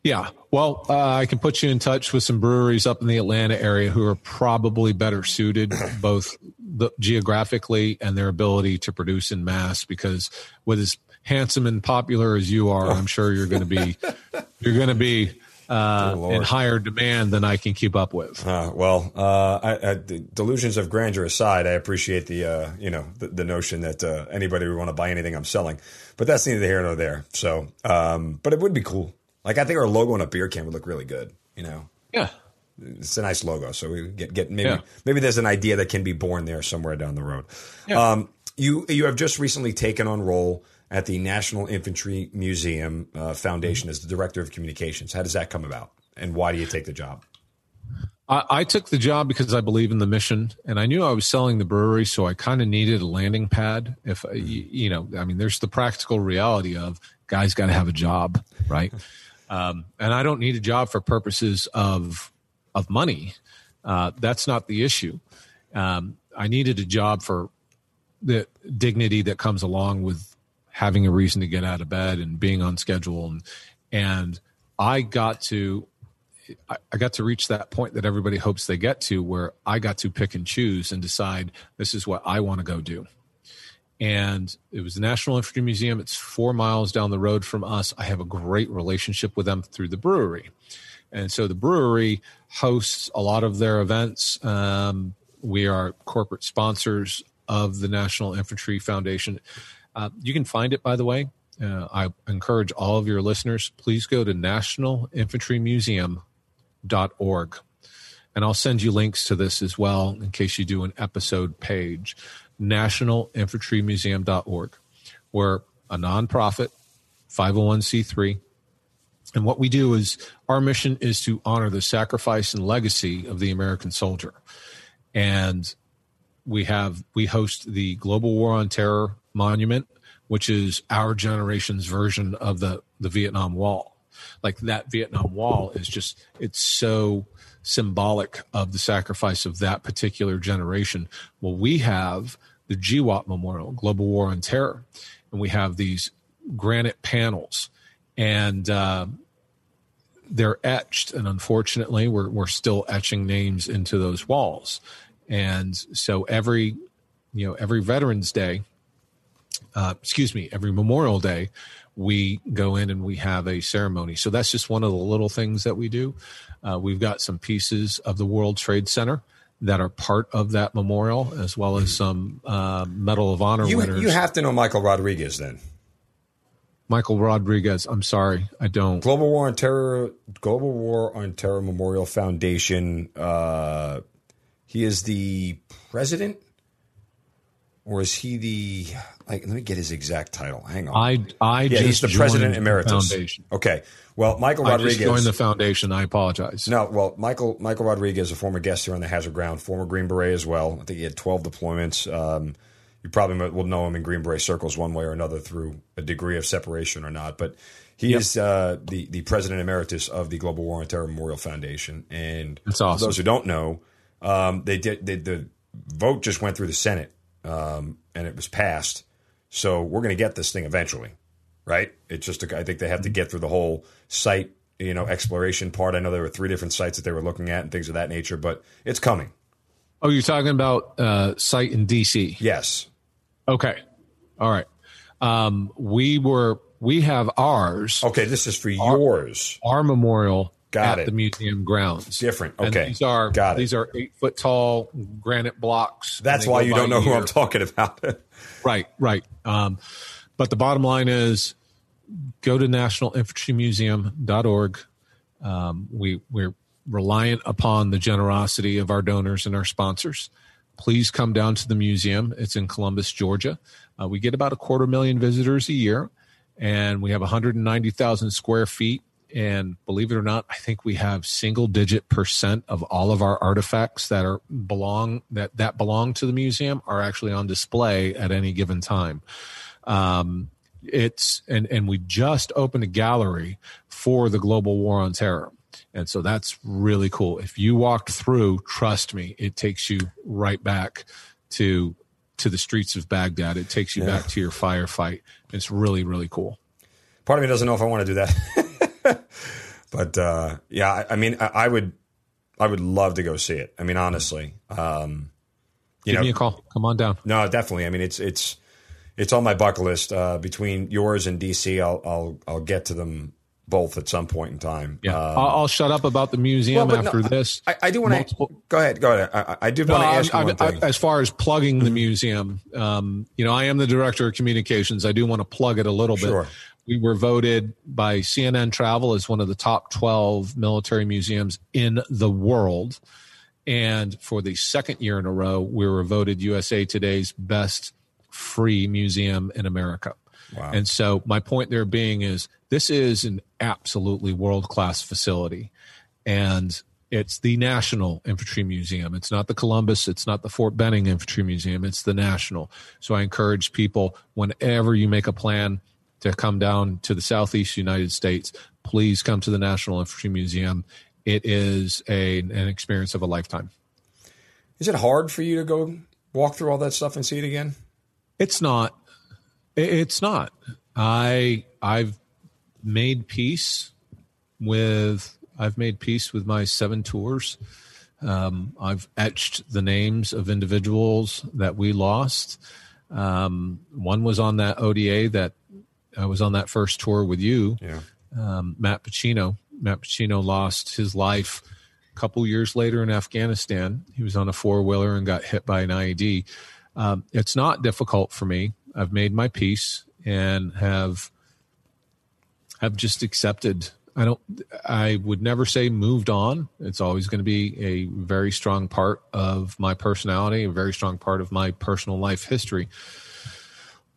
Yeah. Well, uh, I can put you in touch with some breweries up in the Atlanta area who are probably better suited, both the, geographically and their ability to produce in mass. Because with as handsome and popular as you are, I'm sure you're going to be you're going to be uh, in higher demand than I can keep up with. Uh, well, uh, I, I, the delusions of grandeur aside, I appreciate the uh, you know the, the notion that uh, anybody would want to buy anything I'm selling, but that's neither here nor there. So, um, but it would be cool. Like I think our logo on a beer can would look really good. You know, Yeah. it's a nice logo. So we get get maybe Yeah. maybe there's an idea that can be born there somewhere down the road. Yeah. Um, you you have just recently taken on role at the National Infantry Museum uh, Foundation as the director of communications. How does that come about, and why do you take the job? I, I took the job because I believe in the mission, and I knew I was selling the brewery, so I kind of needed a landing pad. If I- you, you know, I mean, there's the practical reality of guys got to have a job, right? um, and I don't need a job for purposes of of money. Uh, that's not the issue. Um, I needed a job for the dignity that comes along with having a reason to get out of bed and being on schedule and and I got to I, I got to reach that point that everybody hopes they get to where I got to pick and choose and decide this is what I want to go do. And it was the National Infantry Museum. It's four miles down the road from us. I have a great relationship with them through the brewery. And so the brewery hosts a lot of their events. Um, we are corporate sponsors of the National Infantry Foundation. Uh, you can find it, by the way. Uh, I encourage all of your listeners, please go to nationalinfantrymuseum.org. And I'll send you links to this as well in case you do an episode page. Nationalinfantrymuseum.org. We're a nonprofit, 501c3. And what we do is our mission is to honor the sacrifice and legacy of the American soldier. And we have we host the Global War on Terror Monument, which is our generation's version of the the Vietnam Wall. Like that Vietnam Wall is just it's so symbolic of the sacrifice of that particular generation. Well, we have the GWOT Memorial, Global War on Terror, and we have these granite panels, and uh, they're etched. And unfortunately, we're we're still etching names into those walls. And so every you know every Veterans Day, uh, excuse me, every Memorial Day, we go in and we have a ceremony. So that's just one of the little things that we do. Uh, we've got some pieces of the World Trade Center that are part of that memorial, as well as some uh, Medal of Honor You, winners. you have to know Michael Rodriguez then. Michael Rodriguez. I'm sorry, I don't. Global War on Terror, Global War on Terror Memorial Foundation. Uh, he is the president, or is he the? Like, let me get his exact title. Hang on. I I yeah, just he's the president joined the foundation. Okay. Well, Michael I Rodriguez. just joined the foundation. I apologize. No, well, Michael Michael Rodriguez, a former guest here on the Hazard Ground, former Green Beret as well. I think he had twelve deployments. Um, you probably will know him in Green Beret circles one way or another through a degree of separation or not. But he Yep. is uh, the the president emeritus of the Global War on Terror Memorial Foundation. And That's for awesome. those who don't know, um, they did they, the vote just went through the Senate um, and it was passed. So we're going to get this thing eventually, right? It's just I think they have to get through the whole site you know exploration part. I know there were three different sites that they were looking at and things of that nature, but it's coming. Oh, you're talking about uh, site in DC. Yes. Okay. All right. Um, we were we have ours Okay, this is for yours. our memorial Got at it. the museum grounds. Different. And Okay. these are Got it. these are eight foot tall granite blocks. That's why you don't know who. I'm talking about. Right, right. Um, but the bottom line is go to nationalinfantrymuseum.org. Um, we, we're reliant upon the generosity of our donors and our sponsors. Please come down to the museum. It's in Columbus, Georgia. Uh, we get about a quarter million visitors a year, and we have 190,000 square feet. And believe it or not, I think we have single digit percent of all of our artifacts that are belong that that belong to the museum are actually on display at any given time. Um, it's and and we just opened a gallery for the global war on terror. And so that's really cool. If you walked through, trust me, it takes you right back to to the streets of Baghdad. It takes you back to your firefight. It's really really cool. Part of me doesn't know if I want to do that, but uh, yeah, I, I mean, I, I would, I would love to go see it. I mean, honestly, um, you Give know, me a call. Come on down. no, definitely. I mean, it's it's it's on my bucket list. Uh, between yours and DC, I'll I'll I'll get to them both at some point in time. Yeah, Um, I'll, I'll shut up about the museum well, but no, after this. I, I do want to go ahead. Go ahead. I, I- did want to I'm- ask you I'm- one thing. I- as far as plugging the museum, um, you know, I am the director of communications. I do want to plug it a little Sure. bit. We were voted by CNN Travel as one of the top 12 military museums in the world. And for the second year in a row, we were voted USA Today's best free museum in America. Wow. And so my point there being is this is an absolutely world class facility. And it's the National Infantry Museum. It's not the Columbus, it's not the Fort Benning Infantry Museum, it's the National. So I encourage people whenever you make a plan to come down to the Southeast United States, please come to the National Infantry Museum. It is a, an experience of a lifetime. Is it hard for you to go walk through all that stuff and see it again? It's not. It's not. I I've made peace with I've made peace with my seven tours. Um, I've etched the names of individuals that we lost. Um, one was on that ODA that I was on that first tour with you. Yeah. Um, Matt Pacino. Matt Pacino lost his life a couple years later in Afghanistan. He was on a four wheeler and got hit by an IED. Um, it's not difficult for me. I've made my peace and have have just accepted. I don't. I would never say moved on. It's always going to be a very strong part of my personality, a very strong part of my personal life history.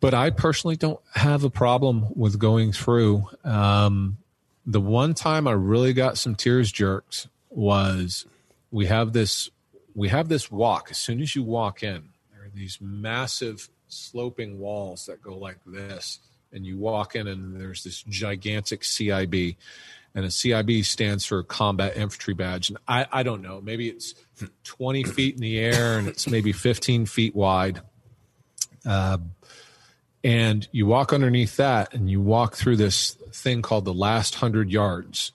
But I personally don't have a problem with going through. Um, the one time I really got some tears jerked was we have this we have this walk. As soon as you walk in, there are these massive sloping walls that go like this and you walk in and there's this gigantic CIB and a CIB stands for combat infantry badge and I, I don't know maybe it's 20 feet in the air and it's maybe 15 feet wide uh, and you walk underneath that and you walk through this thing called the last hundred yards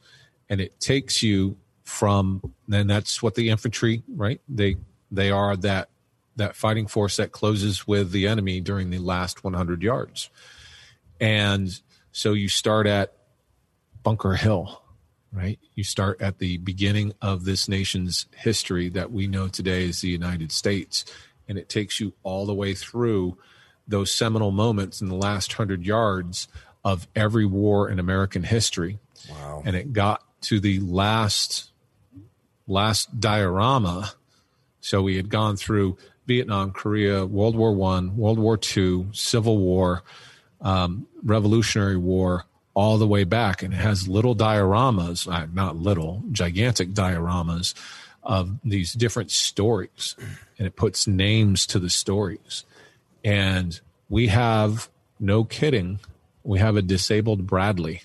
and it takes you from then that's what the infantry right they they are that that fighting force that closes with the enemy during the last 100 yards and so you start at Bunker Hill, right? You start at the beginning of this nation's history that we know today as the United States. And it takes you all the way through those seminal moments in the last hundred yards of every war in American history. Wow. And it got to the last last diorama. So we had gone through Vietnam, Korea, World War One, World War Two, Civil War, um, Revolutionary War all the way back, and it has little dioramas, uh, not little, gigantic dioramas of these different stories, and it puts names to the stories. And we have, no kidding, we have a disabled Bradley,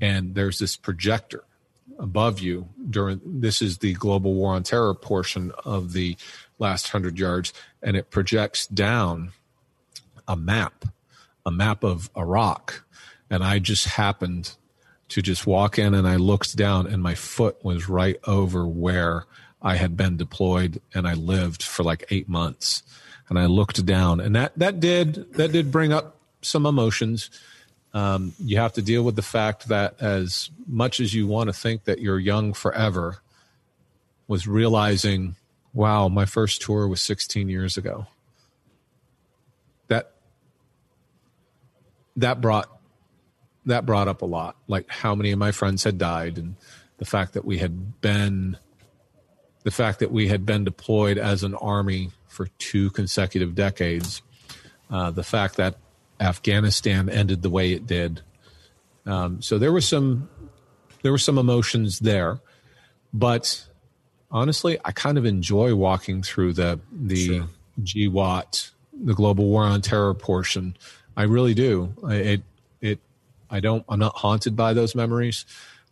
and there's this projector above you during this is the global war on terror portion of the last 100 yards. And it projects down a map a map of Iraq, and I just happened to just walk in and I looked down and my foot was right over where I had been deployed and I lived for like eight months. And I looked down and that, that did, that did bring up some emotions. Um, you have to deal with the fact that as much as you want to think that you're young forever was realizing, wow, my first tour was 16 years ago. That that brought that brought up a lot like how many of my friends had died and the fact that we had been the fact that we had been deployed as an army for two consecutive decades uh, the fact that afghanistan ended the way it did um, so there was some there were some emotions there but honestly i kind of enjoy walking through the the sure. GWOT the global war on terror portion I really do. It it I don't I'm not haunted by those memories.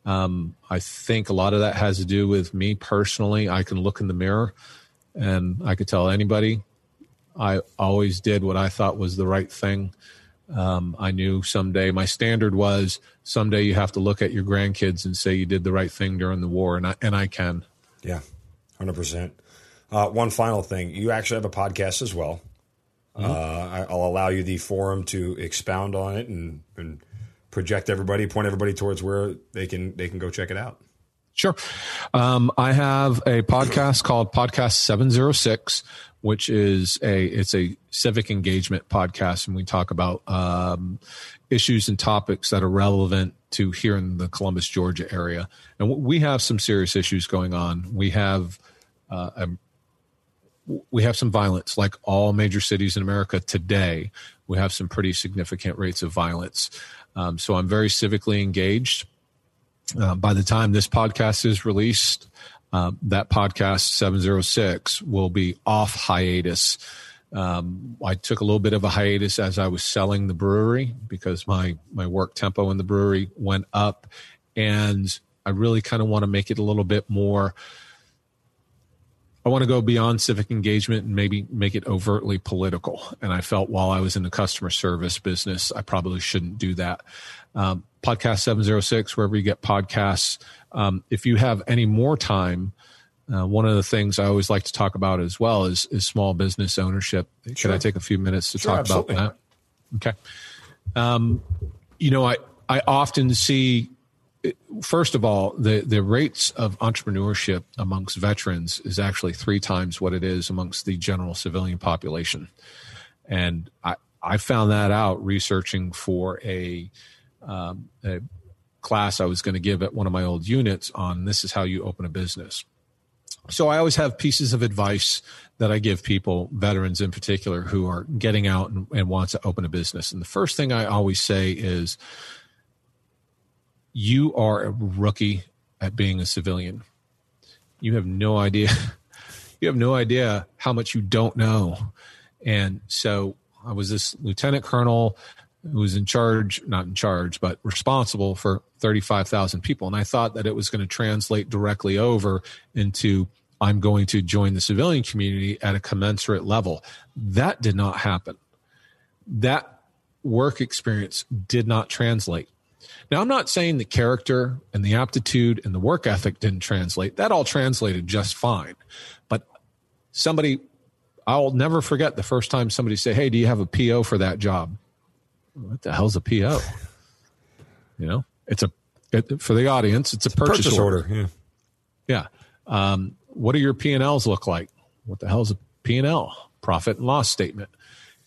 Um, I think a lot of that has to do with me personally. I can look in the mirror and I could tell anybody I always did what I thought was the right thing. Um, I knew someday my standard was someday you have to look at your grandkids and say you did the right thing during the war, and I and I can. Yeah, hundred uh, percent. One final thing, you actually have a podcast as well. Mm-hmm. Uh, I'll allow you the forum to expound on it and, and project everybody, point everybody towards where they can they can go check it out. Sure. Um, I have a podcast called Podcast 706, which is a it's a civic engagement podcast, and we talk about um, issues and topics that are relevant to here in the Columbus, Georgia area. And we have some serious issues going on. We have uh, a we have some violence, like all major cities in America today. We have some pretty significant rates of violence. Um, so I'm very civically engaged. Uh, by the time this podcast is released, uh, that podcast 706 will be off hiatus. Um, I took a little bit of a hiatus as I was selling the brewery because my my work tempo in the brewery went up, and I really kind of want to make it a little bit more I want to go beyond civic engagement and maybe make it overtly political. And I felt while I was in the customer service business, I probably shouldn't do that. Um, podcast 706, wherever you get podcasts. Um, if you have any more time, Uh, one of the things I always like to talk about as well is, is small business ownership. Sure. Can I take a few minutes to Sure, talk absolutely. about that? Okay. Um, you know, I, I often see, first of all, the, the rates of entrepreneurship amongst veterans is actually three times what it is amongst the general civilian population. And I, I found that out researching for a, um, a class I was going to give at one of my old units on this is how you open a business. So I always have pieces of advice that I give people, veterans in particular, who are getting out and, and want to open a business. And the first thing I always say is, you are a rookie at being a civilian. You have no idea. You have no idea how much you don't know. And so I was this lieutenant colonel who was in charge, not in charge, but responsible for 35,000 people. And I thought that it was going to translate directly over into I'm going to join the civilian community at a commensurate level. That did not happen. That work experience did not translate. Now, I'm not saying the character and the aptitude and the work ethic didn't translate. That all translated just fine. But somebody, I'll never forget the first time somebody said, Hey, do you have a PO for that job? What the hell's a PO? You know, it's a, it, for the audience, it's a purchase, Purchase order. order. Yeah. Yeah. Um, what do your P and Ls look like? What the hell is a P and L? Profit and loss statement.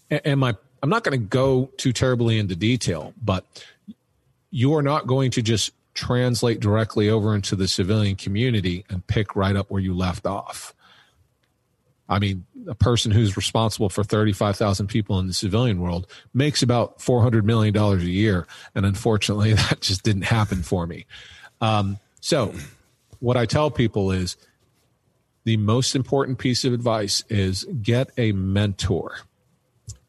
And, and my, I'm not going to go too terribly into detail, but you are not going to just translate directly over into the civilian community and pick right up where you left off. I mean, a person who's responsible for 35,000 people in the civilian world makes about $400 million a year. And unfortunately, that just didn't happen for me. Um, so, what I tell people is the most important piece of advice is get a mentor.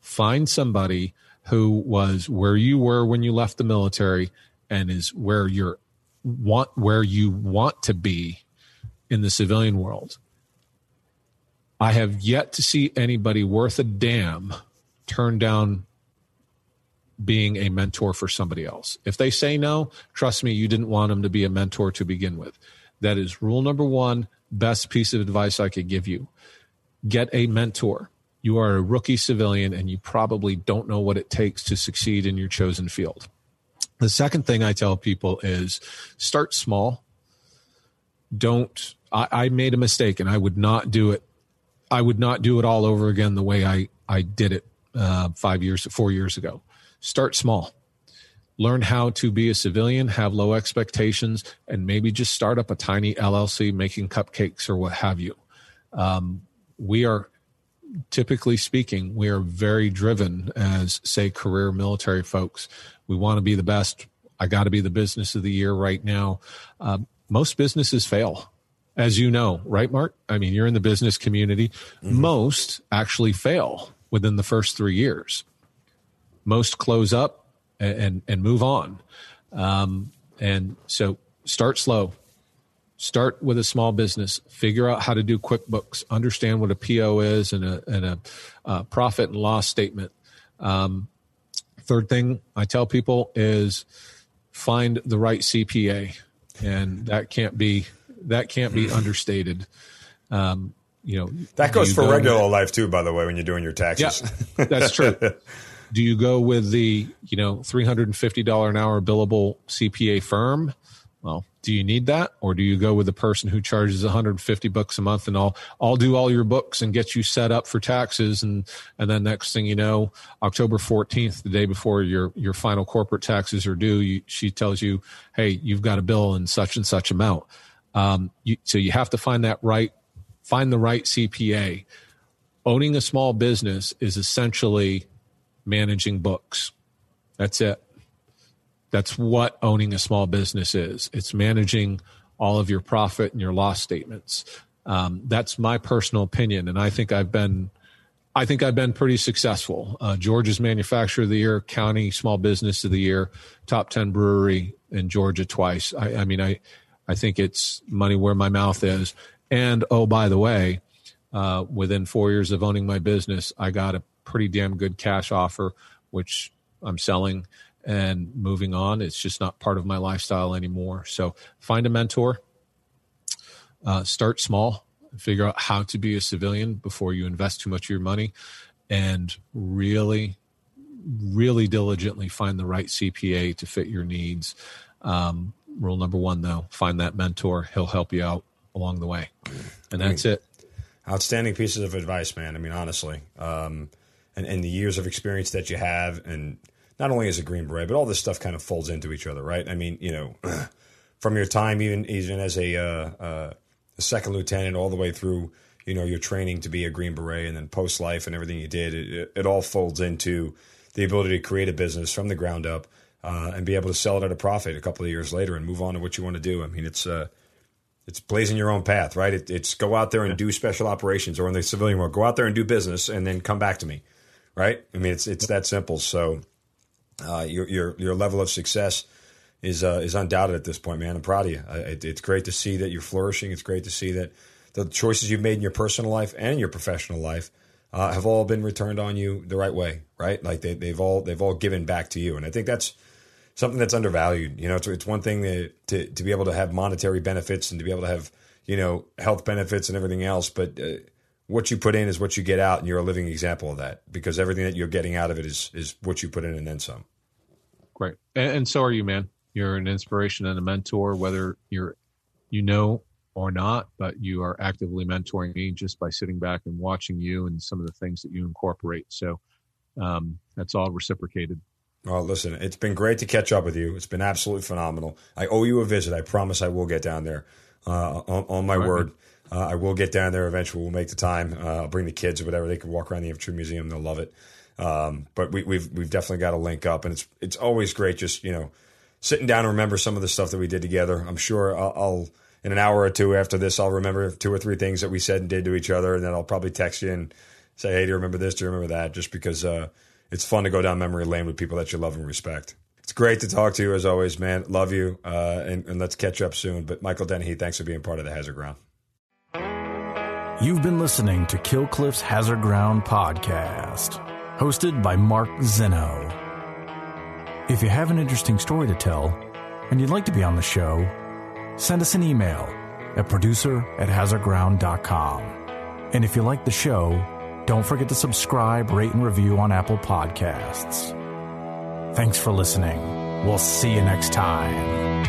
Find somebody who was where you were when you left the military and is where you're want where you want to be in the civilian world. I have yet to see anybody worth a damn turn down being a mentor for somebody else. If they say no, trust me, you didn't want them to be a mentor to begin with. That is rule number one, best piece of advice I could give you. Get a mentor. You are a rookie civilian and you probably don't know what it takes to succeed in your chosen field. The second thing I tell people is start small. Don't, I, I made a mistake and I would not do it I would not do it all over again the way I, I did it uh, five years, four years ago. Start small. Learn how to be a civilian, have low expectations, and maybe just start up a tiny LLC making cupcakes or what have you. Um, we are, typically speaking, we are very driven as, say, career military folks. We want to be the best. I got to be the business of the year right now. Um, most businesses fail as you know, right, Mark? I mean, you're in the business community. Mm-hmm. Most actually fail within the first three years. Most close up and and, and move on. Um, and so, start slow. Start with a small business. Figure out how to do QuickBooks. Understand what a PO is and a and a uh, profit and loss statement. Um, third thing I tell people is find the right CPA, and that can't be that can't be understated. Um, you know that goes for go regular with, life too. By the way, when you're doing your taxes, yeah, that's true. Do you go with the you know three hundred and fifty dollar an hour billable CPA firm? Well, do you need that, or do you go with the person who charges one hundred and fifty bucks a month and I'll I'll do all your books and get you set up for taxes, and and then next thing you know, October fourteenth, the day before your your final corporate taxes are due, you, she tells you, hey, you've got a bill in such and such amount. Um, you, so you have to find that right, find the right CPA. Owning a small business is essentially managing books. That's it. That's what owning a small business is. It's managing all of your profit and your loss statements. Um, that's my personal opinion, and I think I've been, I think I've been pretty successful. Uh, Georgia's Manufacturer of the Year, County Small Business of the Year, Top Ten Brewery in Georgia twice. I, I mean, I I think it's money where my mouth is. And oh, by the way, uh, within four years of owning my business, I got a pretty damn good cash offer, which I'm selling and moving on. It's just not part of my lifestyle anymore. So find a mentor. Uh, start small, figure out how to be a civilian before you invest too much of your money, and really, really diligently find the right CPA to fit your needs. Um, rule number one, though, find that mentor. He'll help you out along the way. And that's it. Outstanding pieces of advice, man. I mean, honestly. Um, and, and the years of experience that you have, and not only as a Green Beret, but all this stuff kind of folds into each other, right? I mean, you know, from your time even even as a, uh, uh, a second lieutenant all the way through, you know, your training to be a Green Beret, and then post life and everything you did, it, it, all folds into the ability to create a business from the ground up uh, and be able to sell it at a profit a couple of years later and move on to what you want to do. I mean, it's uh, it's blazing your own path, right? It, it's go out there and do special operations, or in the civilian world, go out there and do business, and then come back to me, right? I mean, it's it's that simple. So, uh, your your your level of success is uh, is undoubted at this point, man. I'm proud of you. It, it's great to see that you're flourishing. It's great to see that the choices you've made in your personal life and your professional life uh, have all been returned on you the right way, right? Like they, they've all they've all given back to you, and I think that's something that's undervalued. You know, it's, it's one thing to, to, to be able to have monetary benefits and to be able to have you know health benefits and everything else, but uh, what you put in is what you get out, and you're a living example of that because everything that you're getting out of it is is what you put in and then some. Great, and, and so are you, man. You're an inspiration and a mentor, whether you're you know or not, but you are actively mentoring me just by sitting back and watching you and some of the things that you incorporate. So um, that's all reciprocated. Well, listen, it's been great to catch up with you. It's been absolutely phenomenal. I owe you a visit. I promise I will get down there. Uh, on, on, my right. word, uh, I will get down there eventually. We'll make the time. Uh, I'll bring the kids or whatever. They can walk around the Infantry Museum. They'll love it. Um, but we, we've we've definitely got to link up, and it's it's always great just you know sitting down and remember some of the stuff that we did together. I'm sure I'll, I'll in an hour or two after this, I'll remember two or three things that we said and did to each other, and then I'll probably text you and say, "Hey, do you remember this? Do you remember that?" Just because uh, it's fun to go down memory lane with people that you love and respect. It's great to talk to you as always, man. Love you, uh, and, and let's catch up soon. But Michael Dennehy, thanks for being part of the Hazard Ground. You've been listening to Kill Cliff's Hazard Ground podcast, hosted by Mark Zeno. If you have an interesting story to tell and you'd like to be on the show, send us an email at producer at hazardground.com. And if you like the show, don't forget to subscribe, rate, and review on Apple Podcasts. Thanks for listening. We'll see you next time.